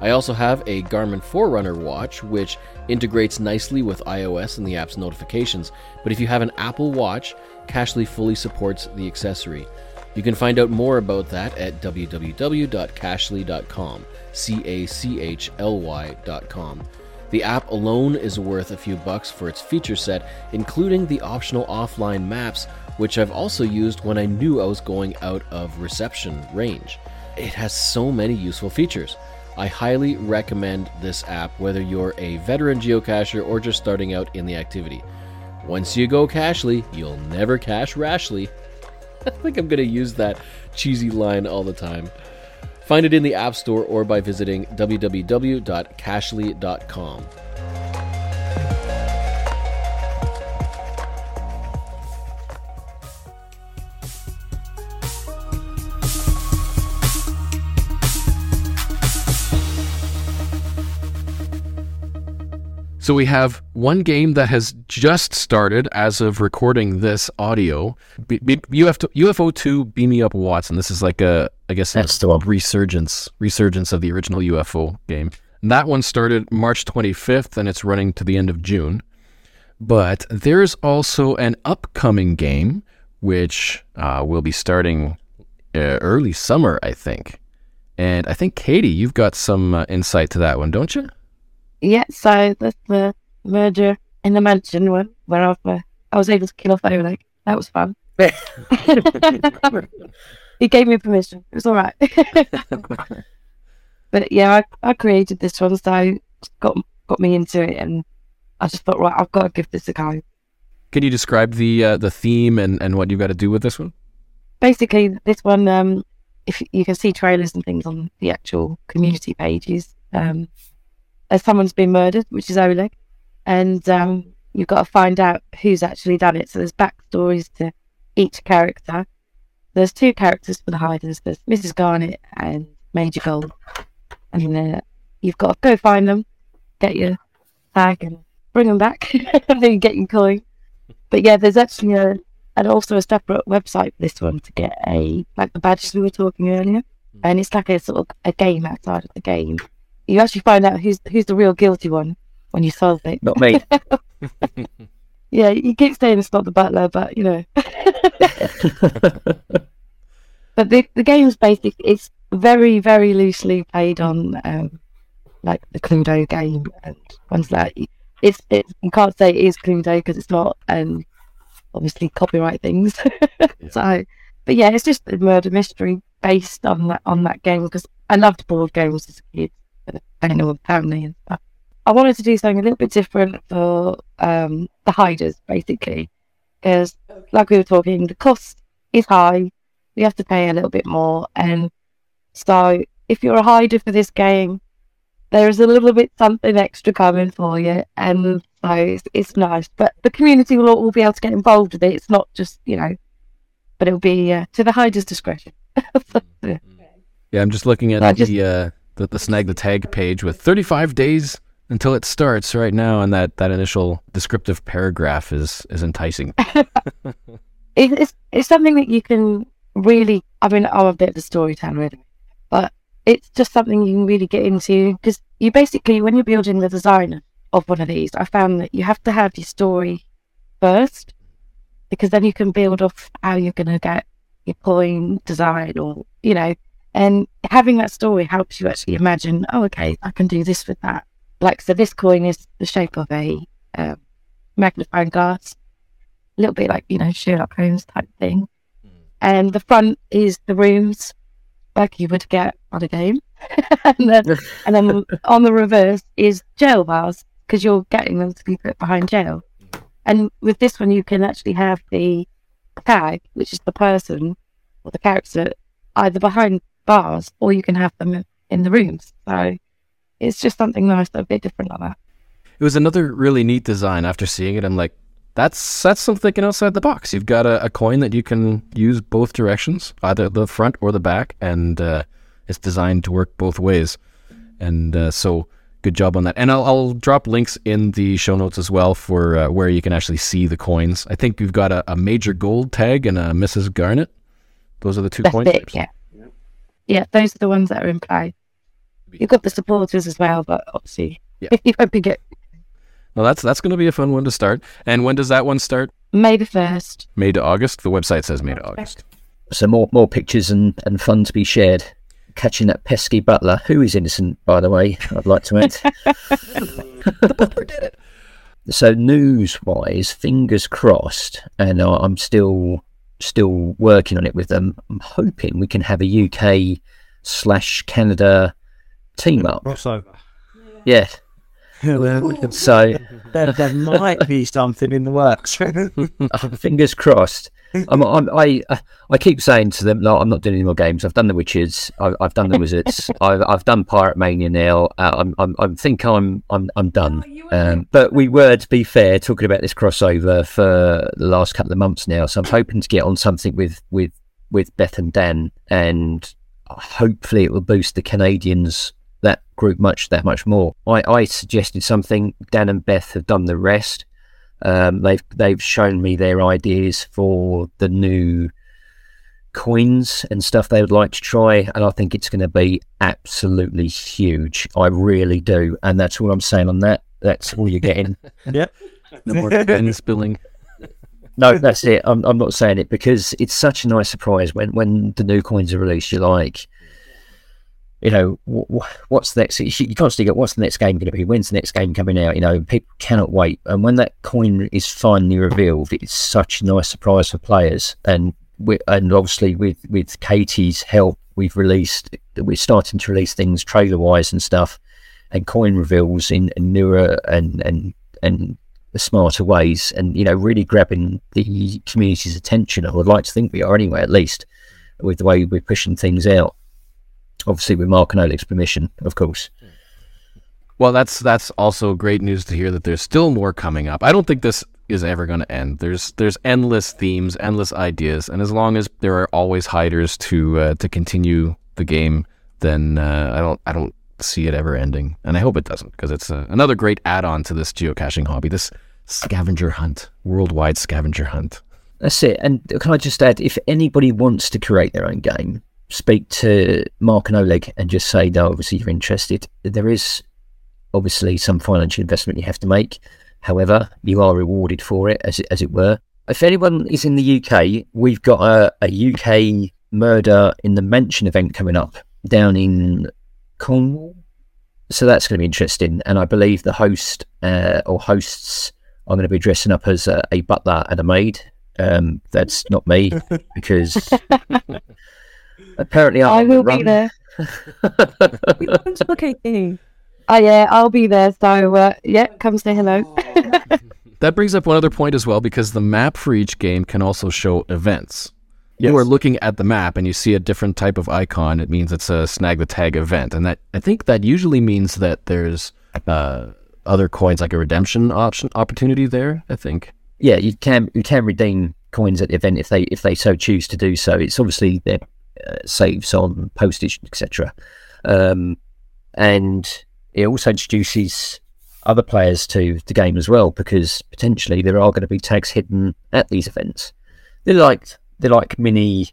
I also have a Garmin Forerunner watch, which integrates nicely with iOS and the app's notifications. But if you have an Apple Watch, Cachly fully supports the accessory. You can find out more about that at www.cachly.com. C A C H L Y.com. The app alone is worth a few bucks for its feature set, including the optional offline maps, which I've also used when I knew I was going out of reception range. It has so many useful features. I highly recommend this app whether you're a veteran geocacher or just starting out in the activity. Once you go cachly, you'll never cache rashly. I think I'm going to use that cheesy line all the time. Find it in the App Store or by visiting www.cachly.com. So we have one game that has just started as of recording this audio. B- B- UFO, UFO 2 Beam Me Up Watson. This is like a, I guess, That's one. resurgence, resurgence of the original UFO game. And that one started March 25th and it's running to the end of June. But there's also an upcoming game which uh, will be starting uh, early summer, I think. And I think Katie, you've got some uh, insight to that one, don't you? Yeah, so that's the murder in the mansion one where I, uh, I was able to kill off Oleg. That was fun. he gave me permission. It was all right. but yeah, I, I created this one, so got got me into it, and I just thought, right, I've got to give this a go. Can you describe the uh, the theme and, and what you've got to do with this one? Basically, this one, um, if you can see trailers and things on the actual community pages, um, uh, someone's been murdered, which is Oleg, and um, you've got to find out who's actually done it. So there's backstories to each character. There's two characters for the hiders. There's Mrs. Garnet and Major Gold, and uh, you've got to go find them, get your tag, and bring them back, and then you get your coin. But yeah, there's actually a and also a separate website for this one to get a like the badges we were talking earlier, and it's like a sort of a game outside of the game. You actually find out who's who's the real guilty one when you solve it. Not me. Yeah, you keep saying it's not the butler, but you know. but the the game's basic. It's very very loosely played on um, like the Cluedo game and ones like it's it, you can't say it is Cluedo because it's not, and obviously copyright things. So, but yeah, it's just a murder mystery based on that on that game because I loved board games as a kid, playing with family and stuff. I wanted to do something a little bit different for um, the hiders, basically, because like we were talking, the cost is high. We have to pay a little bit more, and so if you're a hider for this game, there is a little bit something extra coming for you, and so it's, it's nice. But the community will all be able to get involved with it. It's not just you know, but it'll be uh, to the hider's discretion. Yeah. Yeah, I'm just looking at I the, just- uh, the the snag the tag page with 35 days until it starts right now, and that, that initial descriptive paragraph is is enticing. it, it's it's something that you can really. I mean, I'm a bit of a storyteller, anyway, but it's just something you can really get into because you basically, when you're building the design of one of these, I found that you have to have your story first because then you can build off how you're going to get your coin design or you know, and having that story helps you actually imagine. Oh, okay, I can do this with that. Like so, this coin is the shape of a um, magnifying glass a little bit like you know Sherlock Holmes type thing. And the front is the rooms like you would get on a game, and then and then on the reverse is jail bars because you're getting them to be put behind jail. And with this one, you can actually have the tag, which is the person or the character, either behind bars or you can have them in the rooms. So it's just something nice, a bit different like that. It was another really neat design. After seeing it, I'm like, that's that's some thinking outside the box. You've got a, a coin that you can use both directions, either the front or the back, and uh, it's designed to work both ways. And uh, so good job on that. And I'll, I'll drop links in the show notes as well for uh, where you can actually see the coins. I think you've got a, a major gold tag and a Mrs. Garnet. Those are the two That's coin it, yeah. Yeah, those are the ones that are in play. You've got the supporters as well, but obviously Yeah. you won't be get Well, that's that's going to be a fun one to start. And when does that one start? May the first. May to August. The website says May to August. So more more pictures and, and fun to be shared. Catching that pesky butler, who is innocent, by the way, I'd like to add. So news wise, fingers crossed, and I'm still still working on it with them. I'm hoping we can have a UK slash Canada team up. Crossover. Yeah. So there, there might be something in the works. fingers crossed. I'm, I'm, I I keep saying to them, no, I'm not doing any more games. I've done the Witches. I've, I've done the Wizards. I've, I've done Pirate Mania now. Uh, I'm, I'm, I think I'm, I'm, I'm done. Um, but we were, to be fair, talking about this crossover for the last couple of months now. So I'm hoping to get on something with, with, with Beth and Dan, and hopefully it will boost the Canadians that group much that much more. I, I suggested something. Dan and Beth have done the rest. Um, they've they've shown me their ideas for the new coins and stuff they would like to try, and I think it's going to be absolutely huge. I really do, and that's all I'm saying on that. That's all you're getting. yep. No more pen spilling. No, that's it. I'm, I'm not saying it because it's such a nice surprise when, when the new coins are released. You're like, you know, what's the next? You constantly get, what's the next game going to be? When's the next game coming out? You know, people cannot wait. And when that coin is finally revealed, it's such a nice surprise for players. And we, and obviously with with Katie's help, we've released, we're starting to release things trailer wise and stuff, and coin reveals in, in newer and and and smarter ways and you know really grabbing the community's attention i would like to think we are anyway at least with the way we're pushing things out obviously with mark and oleg's permission of course Well, that's that's also great news to hear that there's still more coming up. I don't think this is ever going to end. There's there's endless themes, endless ideas, and as long as there are always hiders to uh, to continue the game, then uh, I don't I don't see it ever ending, and I hope it doesn't because it's uh, another great add-on to this geocaching hobby, this scavenger hunt, worldwide scavenger hunt. that's it and can i just add if anybody wants to create their own game speak to mark and oleg and just say no obviously you're interested. There is obviously some financial investment you have to make. However you are rewarded for it as it, as it were. If anyone is in the uk we've got a, a uk murder in the mansion event coming up down in cornwall. So that's going to be interesting. And i believe the host uh, or hosts are going to be dressing up as a, a butler and a maid. Um, that's not me because apparently I'm I on the will be there. okay. Oh yeah, I'll be there. So uh, yeah, come say hello. That brings up one other point as well because the map for each game can also show events. You are looking at the map and you see a different type of icon. It means it's a snag the tag event, and that I think that usually means that there's uh, other coins like a redemption option opportunity there. I think. yeah, you can you can redeem coins at the event if they if they so choose to do so. It's obviously their uh, saves on postage, etc. Um, and it also introduces other players to the game as well because potentially there are going to be tags hidden at these events. They're like they're like mini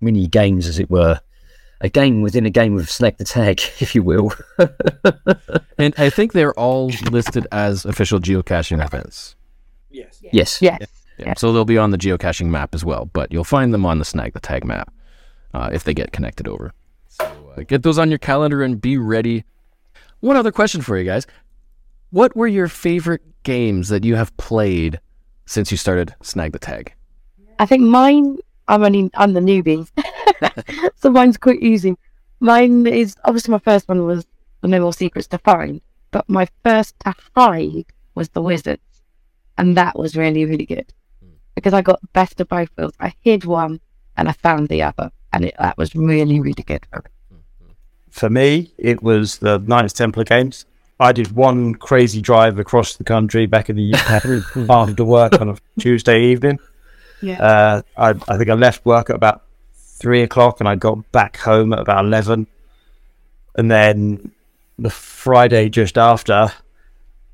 mini games, as it were. A game within a game of Snag the Tag, if you will. And I think they're all listed as official geocaching events. Yes. yes. yes. Yeah. So they'll be on the geocaching map as well, but you'll find them on the Snag the Tag map uh, if they get connected over. So uh, get those on your calendar and be ready. One other question for you guys: What were your favorite games that you have played since you started Snag the Tag? I think mine. I'm only I'm the newbie, so mine's quite easy. Mine is obviously my first one was the No More Secrets to Find, but my first to hide was the Wizards, and that was really really good because I got the best of both worlds. I hid one and I found the other, and it, that was really really good. for me. For me, it was the Knights Templar games. I did one crazy drive across the country back in the UK after work on a Tuesday evening. Yeah. Uh, I, I think I left work at about three o'clock and I got back home at about 11. And then the Friday just after,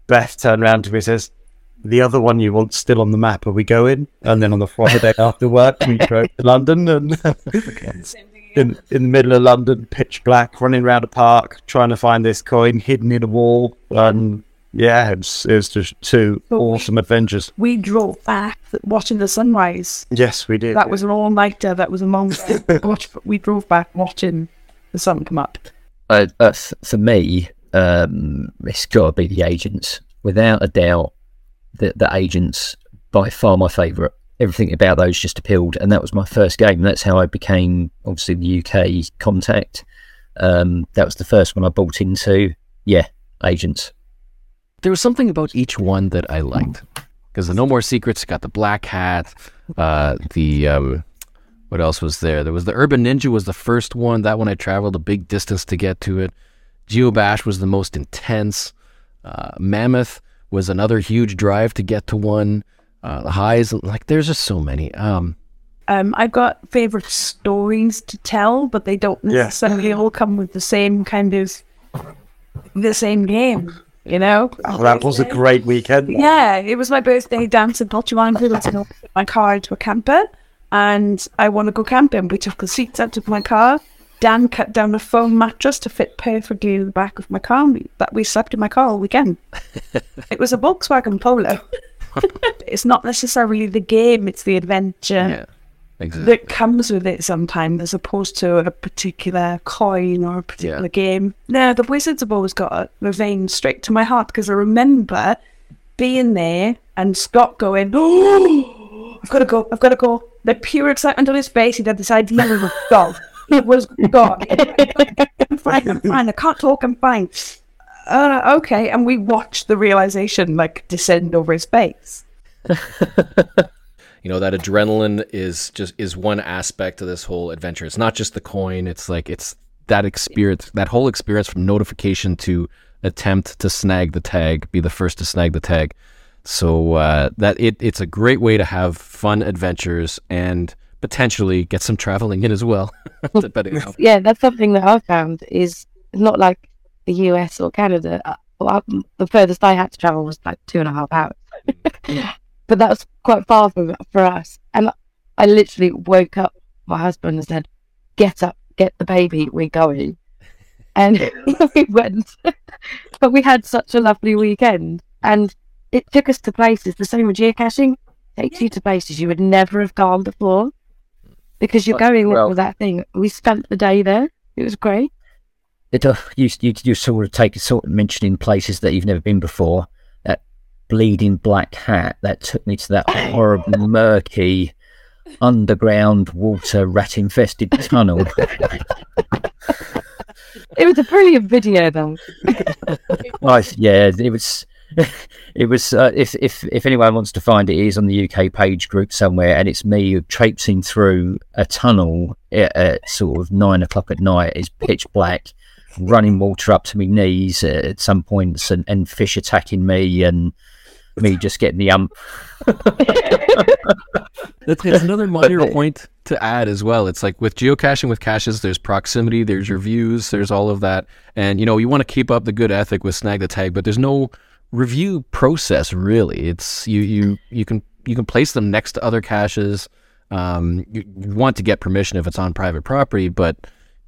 Beth turned around to me and says, the other one you want still on the map, are we going? And then on the Friday after work, we drove to London and in, in the middle of London, pitch black, running around a park, trying to find this coin hidden in a wall. And yeah, it was, it was just two But we- awesome adventures. We drove back watching the sunrise. Yes, we did. That was an all nighter. That was a long watch. We drove back watching the sun come up. uh, uh, for me, um, it's got to be the agents. Without a doubt, the, the agents by far my favourite. Everything about those just appealed, and that was my first game. That's how I became obviously the UK contact. Um, that was the first one I bought into. Yeah, agents. There was something about each one that I liked because the No More Secrets got the black hat. Uh, the um, what else was there? There was the Urban Ninja was the first one. That one I traveled a big distance to get to it. Geobash was the most intense. Uh, Mammoth was another huge drive to get to one. Uh, the highs, like there's just so many. Um, Um, I've got favorite stories to tell, but they don't Yeah. necessarily all come with the same kind of the same game. You know? Oh, that was a great weekend. Yeah, it was my birthday dance in Portugal. We went in my car into a camper, and I want to go camping. We took the seats out of my car. Dan cut down a foam mattress to fit perfectly in the back of my car. That we slept in my car all weekend. it was a Volkswagen Polo. it's not necessarily the game; it's the adventure yeah, exactly. that comes with it sometimes, as opposed to a particular coin or a particular Yeah. game. No, the Wizards have always got a, a vein straight to my heart because I remember being there and Scott going, "Oh, I've got to go! I've got to go!" The pure excitement on his face. He had this idea of God. It was God. I'm fine. I'm fine. I can't talk. I'm fine. Uh, okay, and we watched the realization like descend over his face. You know that adrenaline is just is one aspect of this whole adventure. It's not just the coin. It's like it's that experience, that whole experience from notification to attempt to snag the tag, be the first to snag the tag. So uh, that it it's a great way to have fun adventures and potentially get some traveling in as well, depending on yeah, that's something that I've found is not like the US or Canada. Uh, well, I- the furthest I had to travel was like two and a half hours, but that was quite far for for us. And I literally woke up my husband and said, "Get up, get the baby, we're going." And we went, but we had such a lovely weekend, and it took us to places. The same with geocaching. Takes you to places you would never have gone before because you're going well- with that thing. We spent the day there. It was great. It uh, you, you you sort of take sort of mentioning places that you've never been before. That bleeding black hat that took me to that horrible murky underground water rat infested tunnel. It was a brilliant video, though. I, yeah, it was. It was. Uh, if if if anyone wants to find it, it is on the UK page group somewhere, and it's me traipsing through a tunnel at, at sort of nine o'clock at night. It's pitch black, running water up to my knees at, at some points, and, and fish attacking me, and me just getting the ump. That's, it's another minor point to add as well. It's like with geocaching with caches, there's proximity, there's reviews, there's all of that. And, you know, you want to keep up the good ethic with snag the tag, but there's no review process really. It's you, you, you can, you can place them next to other caches. Um, you, you want to get permission if it's on private property, but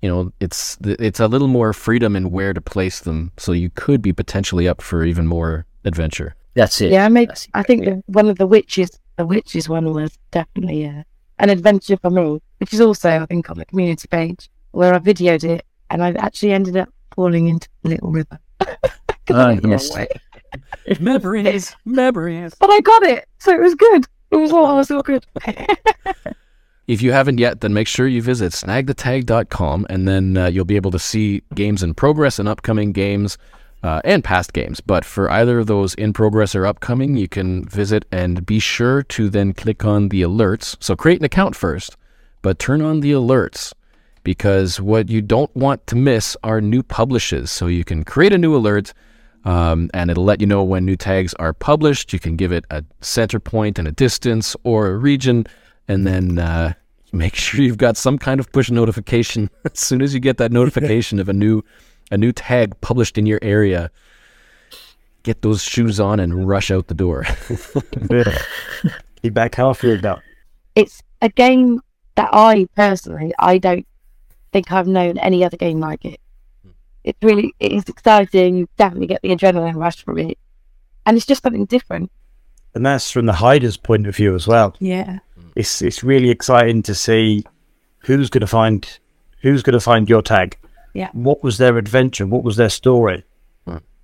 you know, it's, it's a little more freedom in where to place them. So you could be potentially up for even more adventure. That's it. Yeah, I made. I think exactly the, one of the witches, the witches one was definitely uh, an adventure for me, which is also I think on the community page where I videoed it, and I actually ended up falling into the little river. I went the wrong yes. way. Memories, memories. But I got it, so it was good. It was all, it was all good. If you haven't yet, then make sure you visit snagthetag.com and then uh, you'll be able to see games in progress and upcoming games uh, and past games. But for either of those in progress or upcoming, you can visit and be sure to then click on the alerts. So create an account first, but turn on the alerts because what you don't want to miss are new publishes. So you can create a new alert. Um, and it'll let you know when new tags are published. You can give it a center point and a distance or a region, and then uh, make sure you've got some kind of push notification as soon as you get that notification of a new a new tag published in your area, get those shoes on and rush out the door. Keep back Harfield now. It's a game that I personally, I don't think I've known any other game like it. It's really, it is exciting. You definitely get the adrenaline rush from it. And it's just something different. And that's from the hider's point of view as well. Yeah. It's it's really exciting to see who's going to find who's going to find your tag. Yeah. What was their adventure? What was their story?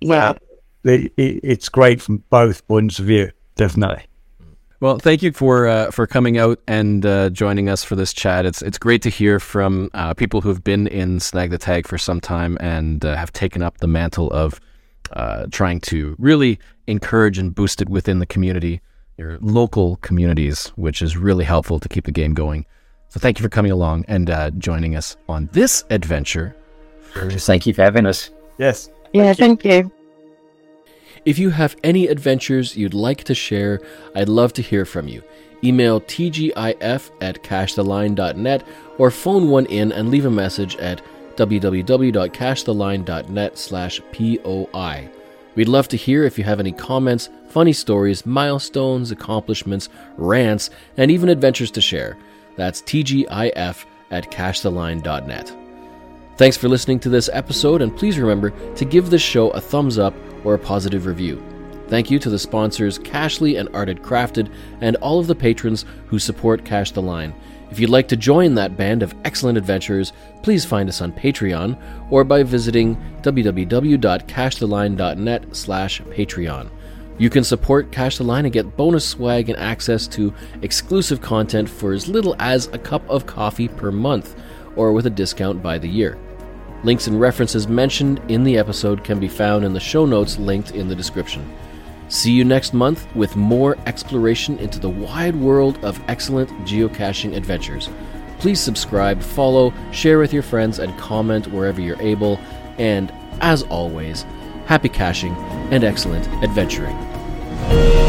Yeah. It, it, it's great from both points of view. Definitely. Well, thank you for uh, for coming out and uh, joining us for this chat. It's it's great to hear from uh, people who've been in Snag the Tag for some time and uh, have taken up the mantle of uh, trying to really encourage and boost it within the community, your local communities, which is really helpful to keep the game going. So thank you for coming along and uh, joining us on this adventure. Thank you for having us. Yes. Yeah, thank you. If you have any adventures you'd like to share, I'd love to hear from you. Email tgif at cachetheline.net or phone one in and leave a message at www.cachetheline.net slash POI. We'd love to hear if you have any comments, funny stories, milestones, accomplishments, rants, and even adventures to share. That's tgif at cachetheline.net. Thanks for listening to this episode, and please remember to give this show a thumbs up or a positive review. Thank you to the sponsors Cachly and ArtedCrafted, and all of the patrons who support Cache the Line. If you'd like to join that band of excellent adventurers, please find us on Patreon or by visiting www.cachetheline.net slash Patreon. You can support Cache the Line and get bonus swag and access to exclusive content for as little as a cup of coffee per month, or with a discount by the year. Links and references mentioned in the episode can be found in the show notes linked in the description. See you next month with more exploration into the wide world of excellent geocaching adventures. Please subscribe, follow, share with your friends, and comment wherever you're able. And as always, happy caching and excellent adventuring.